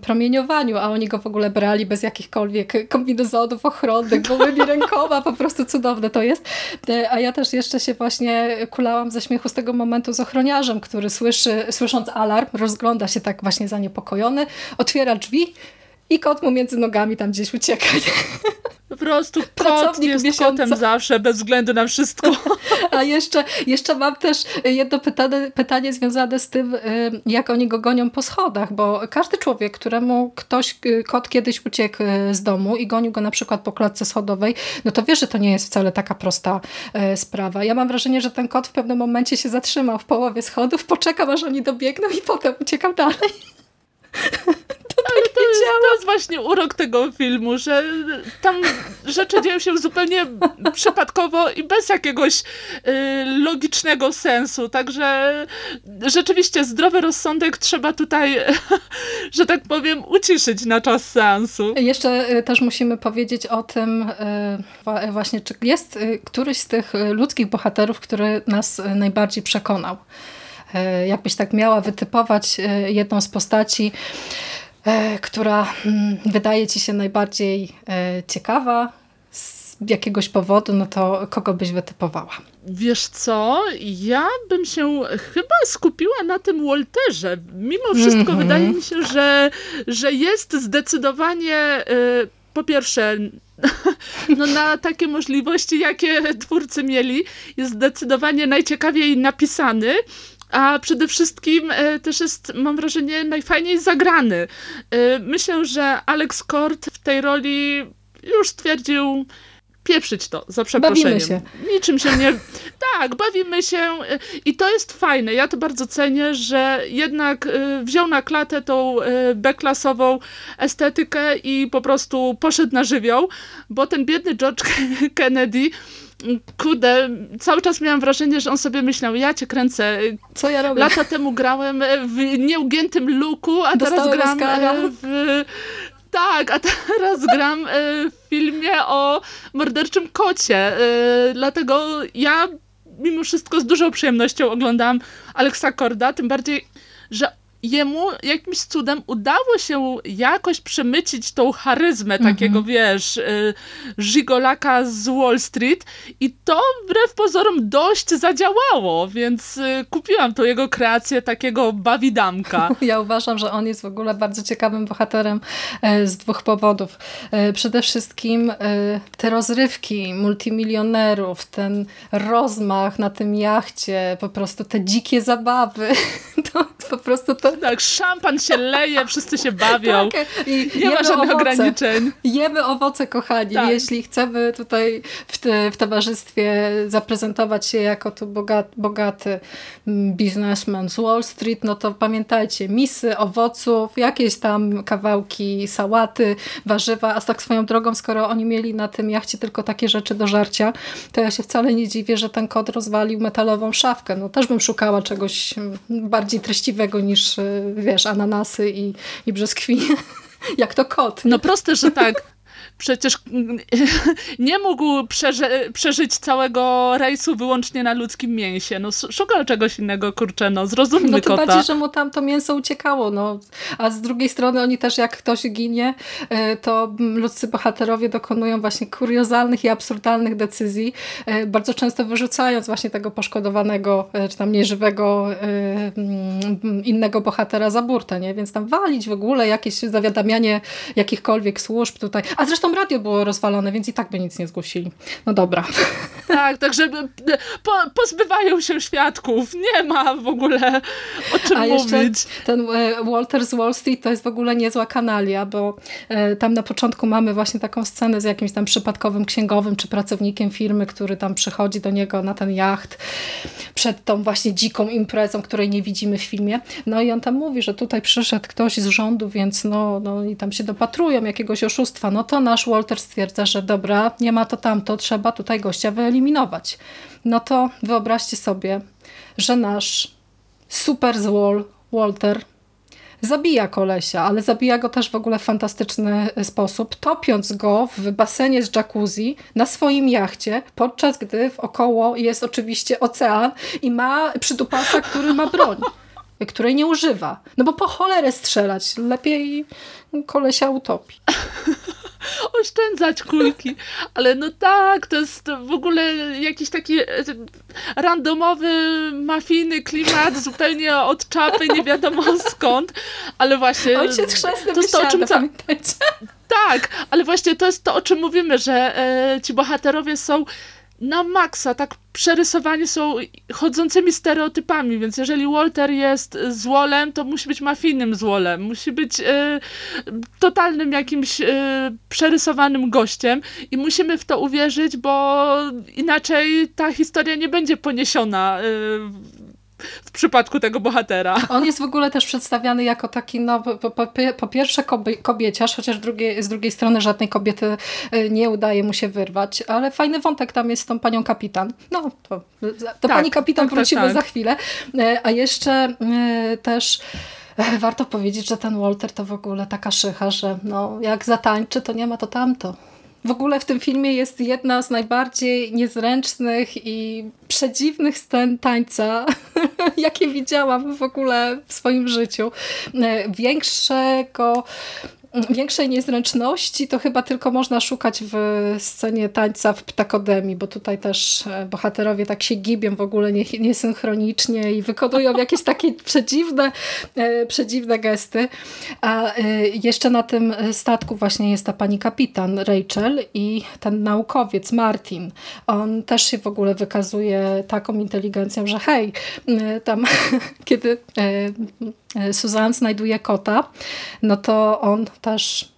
promieniowaniu, a oni go w ogóle brali bez jakichkolwiek kombinezonów ochronnych, gołymi rękoma, po prostu cudowne to jest. A ja też jeszcze się właśnie kulałam ze śmiechu z tego momentu z ochroniarzem, który słyszy, słysząc alarm, rozgląda się tak właśnie zaniepokojony, otwiera drzwi i kot mu między nogami tam gdzieś ucieka. Po prostu kot jest miesiąca. kotem zawsze, bez względu na wszystko. A jeszcze, jeszcze mam też jedno pytanie, pytanie związane z tym, y, jak oni go gonią po schodach, bo każdy człowiek, któremu ktoś, y, kot kiedyś uciekł y, z domu i gonił go na przykład po klatce schodowej, no to wie, że to nie jest wcale taka prosta sprawa. Ja mam wrażenie, że ten kot w pewnym momencie się zatrzymał w połowie schodów, poczekał aż oni dobiegną i potem uciekał dalej. Ale to jest, to jest właśnie urok tego filmu, że tam rzeczy dzieją się zupełnie przypadkowo i bez jakiegoś y, logicznego sensu. Także rzeczywiście zdrowy rozsądek trzeba tutaj, że tak powiem, uciszyć na czas seansu. Jeszcze y, też musimy powiedzieć o tym y, właśnie, czy jest y, któryś z tych ludzkich bohaterów, który nas najbardziej przekonał. Jakbyś tak miała wytypować jedną z postaci, która mm, wydaje ci się najbardziej e, ciekawa z jakiegoś powodu, no to kogo byś wytypowała? Wiesz co, ja bym się chyba skupiła na tym Walterze. Mimo wszystko mm -hmm. wydaje mi się, że, że jest zdecydowanie y, po pierwsze no na takie możliwości, jakie twórcy mieli, jest zdecydowanie najciekawiej napisany, a przede wszystkim e, też jest, mam wrażenie, najfajniej zagrany. E, myślę, że Alex Kort w tej roli już stwierdził, pieprzyć to, za przeproszeniem. Bawimy się. Niczym się nie... Tak, bawimy się e, i to jest fajne. Ja to bardzo cenię, że jednak wziął na klatę tą B-klasową estetykę i po prostu poszedł na żywioł, bo ten biedny George Kennedy Kudę, cały czas miałam wrażenie, że on sobie myślał, ja cię kręcę. Co ja robię? Lata temu grałem w nieugiętym luku, a teraz gram e, w... Tak, a teraz gram e, w filmie o morderczym kocie. E, dlatego ja mimo wszystko z dużą przyjemnością oglądam Aleksa Korda, tym bardziej, że jemu jakimś cudem udało się jakoś przemycić tą charyzmę -hmm. takiego, wiesz, y, żigolaka z Wall Street i to wbrew pozorom dość zadziałało, więc y, kupiłam tą jego kreację takiego bawidamka. Ja uważam, że on jest w ogóle bardzo ciekawym bohaterem e, z dwóch powodów. E, przede wszystkim e, te rozrywki multimilionerów, ten rozmach na tym jachcie, po prostu te dzikie zabawy, to po prostu to tak, szampan się leje, wszyscy się bawią. Tak, i nie ma żadnych owoce. ograniczeń. Jemy owoce, kochani. Tak. Jeśli chcemy tutaj w, te, w towarzystwie zaprezentować się jako tu bogaty, bogaty biznesmen z Wall Street, no to pamiętajcie, misy owoców, jakieś tam kawałki sałaty, warzywa, a tak swoją drogą, skoro oni mieli na tym jachcie tylko takie rzeczy do żarcia, to ja się wcale nie dziwię, że ten kot rozwalił metalową szafkę. No też bym szukała czegoś bardziej treściwego niż wiesz, ananasy i, i brzoskwinie. Jak to kot. No proste, że tak. Przecież nie mógł przeży przeżyć całego rejsu wyłącznie na ludzkim mięsie. No szukał czegoś innego, kurczę, no zrozummy No kota. bardziej, że mu tam to mięso uciekało, no. A z drugiej strony oni też, jak ktoś ginie, e, to ludzcy bohaterowie dokonują właśnie kuriozalnych i absurdalnych decyzji, e, bardzo często wyrzucając właśnie tego poszkodowanego, e, czy tam nieżywego mm, innego bohatera za burtę, nie? Więc tam walić w ogóle jakieś zawiadamianie jakichkolwiek służb tutaj. A zresztą radio było rozwalone, więc i tak by nic nie zgłosili. No dobra. Tak, także po, pozbywają się świadków. Nie ma w ogóle o czym A mówić. ten e, Walter z Wall Street to jest w ogóle niezła kanalia, bo e, tam na początku mamy właśnie taką scenę z jakimś tam przypadkowym księgowym czy pracownikiem firmy, który tam przychodzi do niego na ten jacht przed tą właśnie dziką imprezą, której nie widzimy w filmie. No i on tam mówi, że tutaj przyszedł ktoś z rządu, więc no, no i tam się dopatrują jakiegoś oszustwa. No to nasz Walter stwierdza, że dobra, nie ma to tamto, trzeba tutaj gościa wyeliminować. No to wyobraźcie sobie, że nasz super złol Walter zabija kolesia, ale zabija go też w ogóle w fantastyczny sposób, topiąc go w basenie z jacuzzi na swoim jachcie, podczas gdy wokoło jest oczywiście ocean i ma przydupasa, który ma broń której nie używa. No bo po cholerę strzelać. Lepiej kolesia utopi. Oszczędzać kulki. Ale no tak, to jest w ogóle jakiś taki e, randomowy, mafijny klimat, zupełnie od czapy, nie wiadomo skąd. Ale właśnie... Ojciec chrzestny to jest to, o czym ca... Tak, ale właśnie to jest to, o czym mówimy, że e, ci bohaterowie są na maksa, tak przerysowani są chodzącymi stereotypami, więc jeżeli Walter jest złolem, to musi być mafijnym złolem, musi być y, totalnym jakimś y, przerysowanym gościem i musimy w to uwierzyć, bo inaczej ta historia nie będzie poniesiona y, w przypadku tego bohatera. On jest w ogóle też przedstawiany jako taki, no po, po, po pierwsze kobieciarz, chociaż drugiej, z drugiej strony żadnej kobiety y, nie udaje mu się wyrwać, ale fajny wątek tam jest z tą panią kapitan. No, to do tak, pani kapitan tak, tak wrócimy tak, tak. za chwilę. Y, a jeszcze y, też warto powiedzieć, że ten Walter to w ogóle taka szycha, że no, jak zatańczy, to nie ma to tamto. W ogóle w tym filmie jest jedna z najbardziej niezręcznych i przedziwnych scen tańca, jakie widziałam w ogóle w swoim życiu. E, większego większej niezręczności to chyba tylko można szukać w scenie tańca w Ptakodemii, bo tutaj też e, bohaterowie tak się gibią w ogóle niesynchronicznie i wykonują jakieś takie przedziwne, e, przedziwne gesty. A e, jeszcze na tym statku właśnie jest ta pani kapitan Rachel i ten naukowiec Martin. On też się w ogóle wykazuje taką inteligencją, że hej, tam kiedy Suzanne znajduje kota, no to on też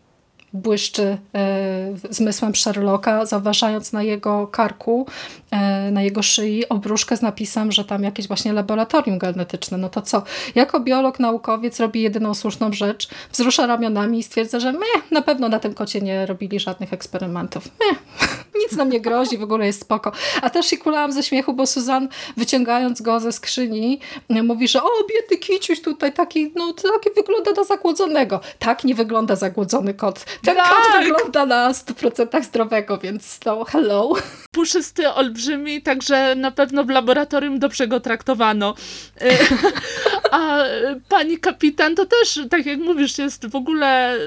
błyszczy e, zmysłem Sherlocka, zauważając na jego karku, e, na jego szyi obruszkę z napisem, że tam jakieś właśnie laboratorium genetyczne. No to co? Jako biolog, naukowiec robi jedyną słuszną rzecz, wzrusza ramionami i stwierdza, że my na pewno na tym kocie nie robili żadnych eksperymentów. My, nic nam nie grozi, w ogóle jest spoko. A też się kulałam ze śmiechu, bo Suzan wyciągając go ze skrzyni mówi, że o, biedny kiciuś tutaj taki, no taki wygląda na zagłodzonego. Tak nie wygląda zagłodzony kot ten tak. kot wygląda na 100% zdrowego, więc no hello. Puszysty, olbrzymi, także na pewno w laboratorium dobrze go traktowano. Y, a pani kapitan to też, tak jak mówisz, jest w ogóle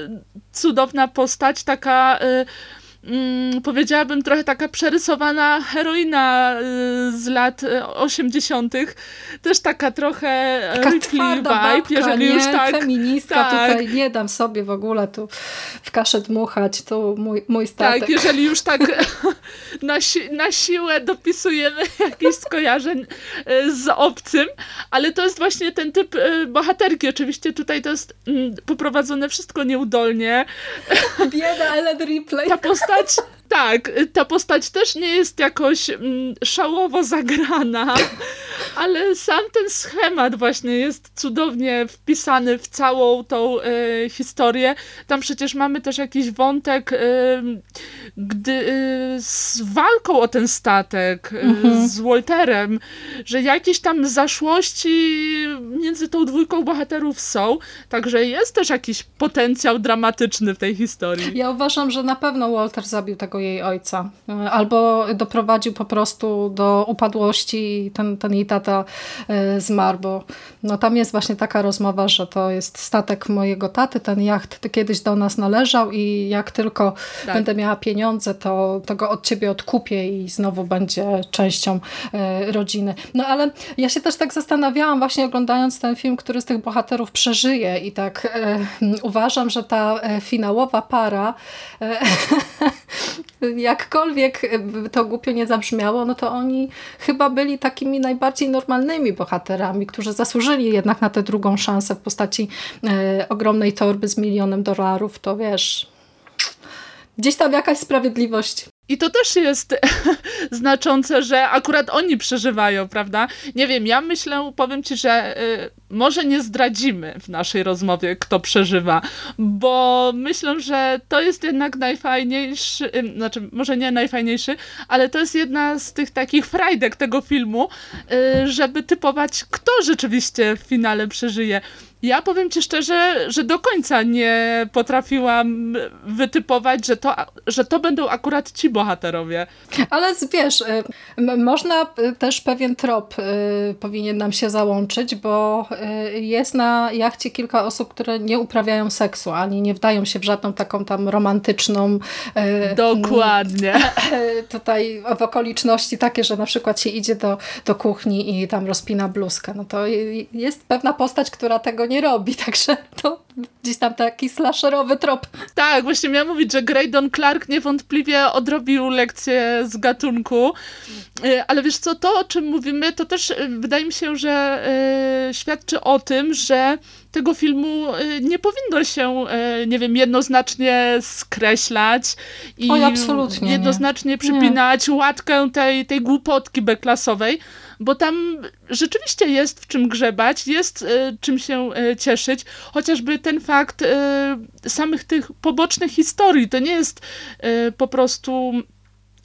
cudowna postać, taka y, mm, powiedziałabym, trochę taka przerysowana heroina y, z lat 80. Y, Też taka trochę taka vibe, babka, jeżeli nie? już tak. Feministka tak. tutaj, nie dam sobie w ogóle tu w kaszę dmuchać, to mój, mój statek. Tak, jeżeli już tak na, si na siłę dopisujemy jakieś skojarzeń y, z obcym, ale to jest właśnie ten typ bohaterki. Oczywiście tutaj to jest mm, poprowadzone wszystko nieudolnie. Bieda Ellen Ripley. Ta postać postać, tak, ta postać też nie jest jakoś mm, szałowo zagrana, Ale sam ten schemat właśnie jest cudownie wpisany w całą tą e, historię. Tam przecież mamy też jakiś wątek e, gdy, e, z walką o ten statek e, Mhm. z Walterem, że jakieś tam zaszłości między tą dwójką bohaterów są, także jest też jakiś potencjał dramatyczny w tej historii. Ja uważam, że na pewno Walter zabił tego jej ojca. Albo doprowadził po prostu do upadłości i ten, ten jej tata e, zmarł, bo no, tam jest właśnie taka rozmowa, że to jest statek mojego taty, ten jacht kiedyś do nas należał i jak tylko Tak. będę miała pieniądze, to, to go od ciebie odkupię i znowu będzie częścią e, rodziny. No ale ja się też tak zastanawiałam właśnie oglądając ten film, który z tych bohaterów przeżyje i tak e, uważam, że ta e, finałowa para e, jakkolwiek by to głupio nie zabrzmiało, no to oni chyba byli takimi najbardziej normalnymi bohaterami, którzy zasłużyli jednak na tę drugą szansę w postaci e, ogromnej torby z milionem dolarów, to wiesz, gdzieś tam jakaś sprawiedliwość. I to też jest znaczące, że akurat oni przeżywają, prawda? Nie wiem, ja myślę, powiem ci, że y, może nie zdradzimy w naszej rozmowie, kto przeżywa, bo myślę, że to jest jednak najfajniejszy, y, znaczy może nie najfajniejszy, ale to jest jedna z tych takich frajdek tego filmu, y, żeby typować, kto rzeczywiście w finale przeżyje. Ja powiem ci szczerze, że do końca nie potrafiłam wytypować, że to, że to będą akurat ci bohaterowie. Ale wiesz, y, można też pewien trop y, powinien nam się załączyć, bo y, jest na jachcie kilka osób, które nie uprawiają seksu, ani nie wdają się w żadną taką tam romantyczną Dokładnie. tutaj w okoliczności takie, że na przykład się idzie do, do kuchni i tam rozpina bluzkę. No to jest pewna postać, która tego nie robi, także to gdzieś tam taki slasherowy trop. Tak, właśnie miałam mówić, że Graydon Clark niewątpliwie odrobił lekcję z gatunku, Y, ale wiesz co, to o czym mówimy, to też y, wydaje mi się, że y, świadczy o tym, że tego filmu nie powinno się, nie wiem, jednoznacznie skreślać i Oj, absolutnie nie. jednoznacznie przypinać łatkę tej, tej głupotki beklasowej, bo tam rzeczywiście jest w czym grzebać, jest y, czym się y, cieszyć, chociażby ten fakt y, samych tych pobocznych historii, to nie jest po prostu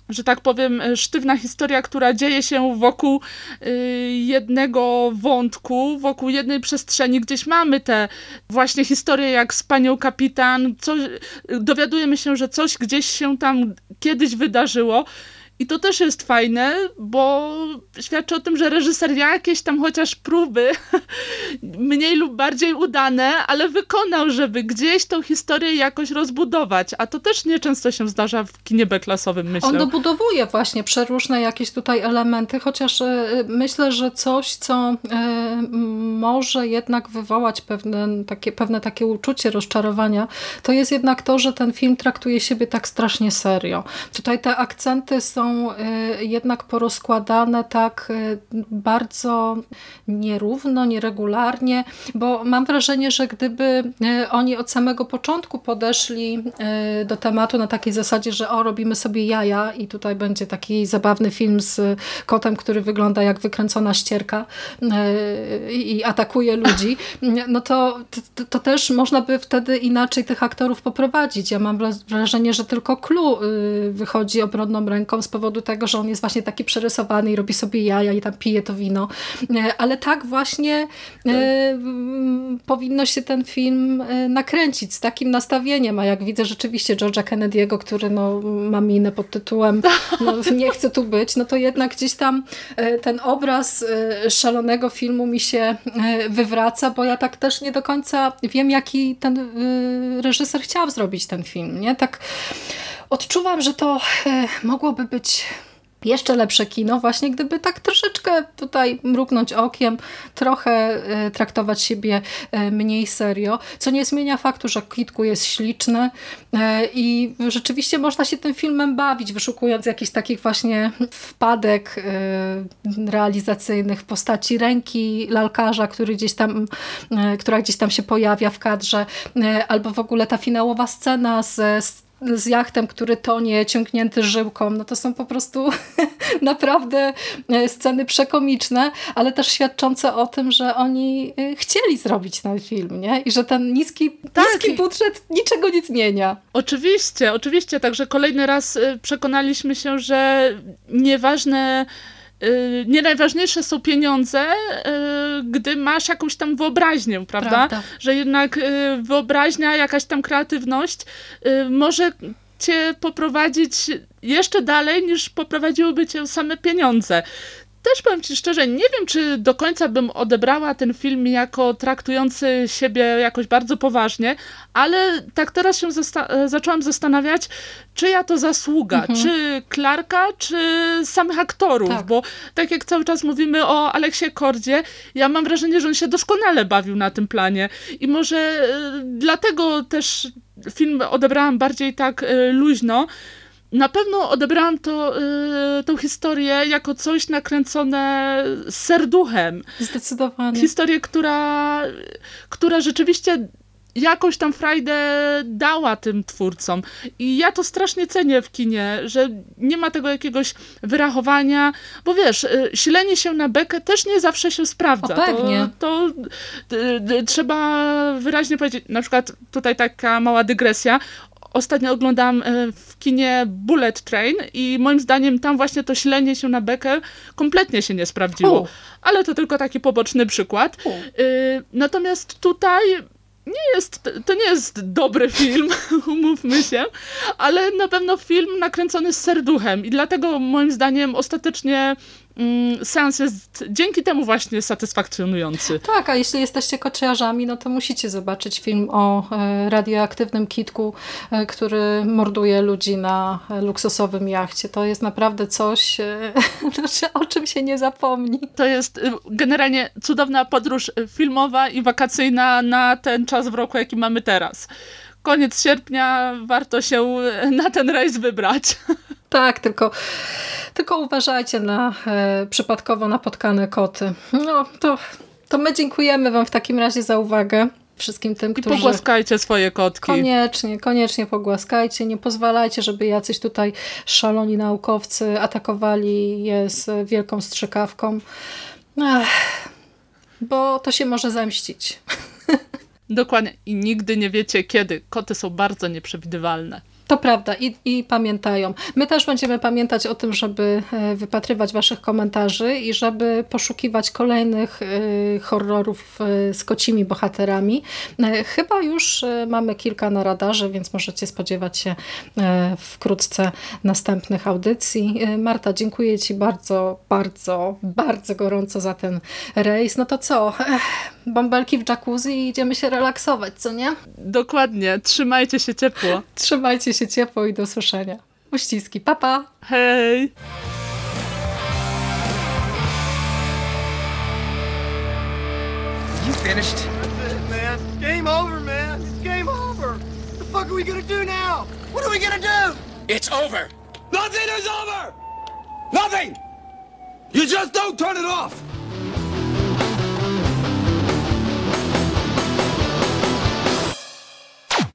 że tak powiem, sztywna historia, która dzieje się wokół jednego wątku, wokół jednej przestrzeni. Gdzieś mamy te właśnie historie jak z panią kapitan, coś, dowiadujemy się, że coś gdzieś się tam kiedyś wydarzyło. I to też jest fajne, bo świadczy o tym, że reżyser jakieś tam chociaż próby, mniej lub bardziej udane, ale wykonał, żeby gdzieś tą historię jakoś rozbudować. A to też nieczęsto się zdarza w kinie B-klasowym, myślę. On dobudowuje właśnie przeróżne jakieś tutaj elementy, chociaż e, myślę, że coś, co e, może jednak wywołać pewne takie, pewne takie uczucie rozczarowania, to jest jednak to, że ten film traktuje siebie tak strasznie serio. Tutaj te akcenty są e, jednak porozkładane tak e, bardzo nierówno, nieregularnie, bo mam wrażenie, że gdyby e, oni od samego początku podeszli do tematu na takiej zasadzie, że o, robimy sobie jaja i tutaj będzie taki zabawny film z kotem, który wygląda jak wykręcona ścierka i atakuje ludzi, no to, to, to też można by wtedy inaczej tych aktorów poprowadzić. Ja mam wra- wrażenie, że tylko Clue y, wychodzi obronną ręką z powodu tego, że on jest właśnie taki przerysowany i robi sobie jaja i tam pije to wino. E, Ale tak właśnie e, m, powinno się ten film e, nakręcić z takim nastawieniem, a jak widzę rzeczywiście George'a Kennedy'ego, który no, ma minę pod tytułem no, nie chcę tu być, no to jednak gdzieś tam ten obraz szalonego filmu mi się wywraca, bo ja tak też nie do końca wiem, jaki ten reżyser chciał zrobić ten film. Nie? Tak odczuwam, że to e, mogłoby być jeszcze lepsze kino, właśnie gdyby tak troszeczkę tutaj mruknąć okiem, trochę e, traktować siebie e, mniej serio, co nie zmienia faktu, że Kitku jest śliczny e, i rzeczywiście można się tym filmem bawić, wyszukując jakichś takich właśnie wpadek realizacyjnych w postaci ręki lalkarza, który gdzieś tam, która gdzieś tam się pojawia w kadrze, albo w ogóle ta finałowa scena z z jachtem, który tonie, ciągnięty żyłką, no to są po prostu naprawdę e, sceny przekomiczne, ale też świadczące o tym, że oni e, chcieli zrobić ten film, nie? I że ten niski, Tak, niski budżet niczego nie zmienia. Oczywiście, oczywiście. Także kolejny raz y, przekonaliśmy się, że nieważne, nie najważniejsze są pieniądze, y, gdy masz jakąś tam wyobraźnię, prawda? Prawda. Że jednak y, wyobraźnia, jakaś tam kreatywność y, może cię poprowadzić jeszcze dalej niż poprowadziłyby cię same pieniądze. Też powiem ci szczerze, nie wiem, czy do końca bym odebrała ten film jako traktujący siebie jakoś bardzo poważnie, ale tak teraz się zasta- zaczęłam zastanawiać, czyja to zasługa, czy Clarka, czy samych aktorów, Tak. bo tak jak cały czas mówimy o Aleksie Kordzie, ja mam wrażenie, że on się doskonale bawił na tym planie. I może e, dlatego też film odebrałam bardziej tak e, luźno, na pewno odebrałam to, y, tą historię jako coś nakręcone serduchem. Zdecydowanie. Historię, która, która rzeczywiście jakąś tam frajdę dała tym twórcom. I ja to strasznie cenię w kinie, że nie ma tego jakiegoś wyrachowania, bo wiesz, y, silenie się na bekę też nie zawsze się sprawdza. O, pewnie. To, to y, trzeba wyraźnie powiedzieć, na przykład tutaj taka mała dygresja, Ostatnio oglądałam e, w kinie Bullet Train i moim zdaniem tam właśnie to ślenie się na bekę kompletnie się nie sprawdziło. U. Ale to tylko taki poboczny przykład. U. Y, natomiast tutaj nie jest, to nie jest dobry film, umówmy się, ale na pewno film nakręcony z serduchem i dlatego moim zdaniem ostatecznie mm, seans jest dzięki temu właśnie satysfakcjonujący. Tak, a jeśli jesteście kociarzami, no to musicie zobaczyć film o e, radioaktywnym kitku, e, który morduje ludzi na e, luksusowym jachcie. To jest naprawdę coś, znaczy, o czym się nie zapomni. To jest y, generalnie cudowna podróż y, filmowa i wakacyjna na ten czas w roku, jaki mamy teraz. Koniec sierpnia, warto się y, na ten rejs wybrać. Tak, tylko, tylko uważajcie na e, przypadkowo napotkane koty. No, to, to my dziękujemy Wam w takim razie za uwagę. Wszystkim tym, I którzy... pogłaskajcie swoje kotki. Koniecznie, koniecznie pogłaskajcie. Nie pozwalajcie, żeby jacyś tutaj szaloni naukowcy atakowali je z wielką strzykawką. Ech, bo to się może zemścić. Dokładnie. I nigdy nie wiecie kiedy. Koty są bardzo nieprzewidywalne. To prawda I, i pamiętają. My też będziemy pamiętać o tym, żeby e, wypatrywać waszych komentarzy i żeby poszukiwać kolejnych e, horrorów e, z kocimi bohaterami. Chyba już mamy kilka na radarze, więc możecie spodziewać się wkrótce następnych audycji. Marta, dziękuję Ci bardzo, bardzo, bardzo gorąco za ten rejs. No to co? Bąbelki w jacuzzi i idziemy się relaksować, co nie? Dokładnie. Trzymajcie się ciepło. Trzymajcie się ciepło i do usłyszenia. Uściski, papa! Pa. Hej! You finished? That's it, man. Game over, man. It's game over. What the fuck are we gonna do now? What are we gonna do? It's over. Nothing is over! Nothing! You just don't turn it off!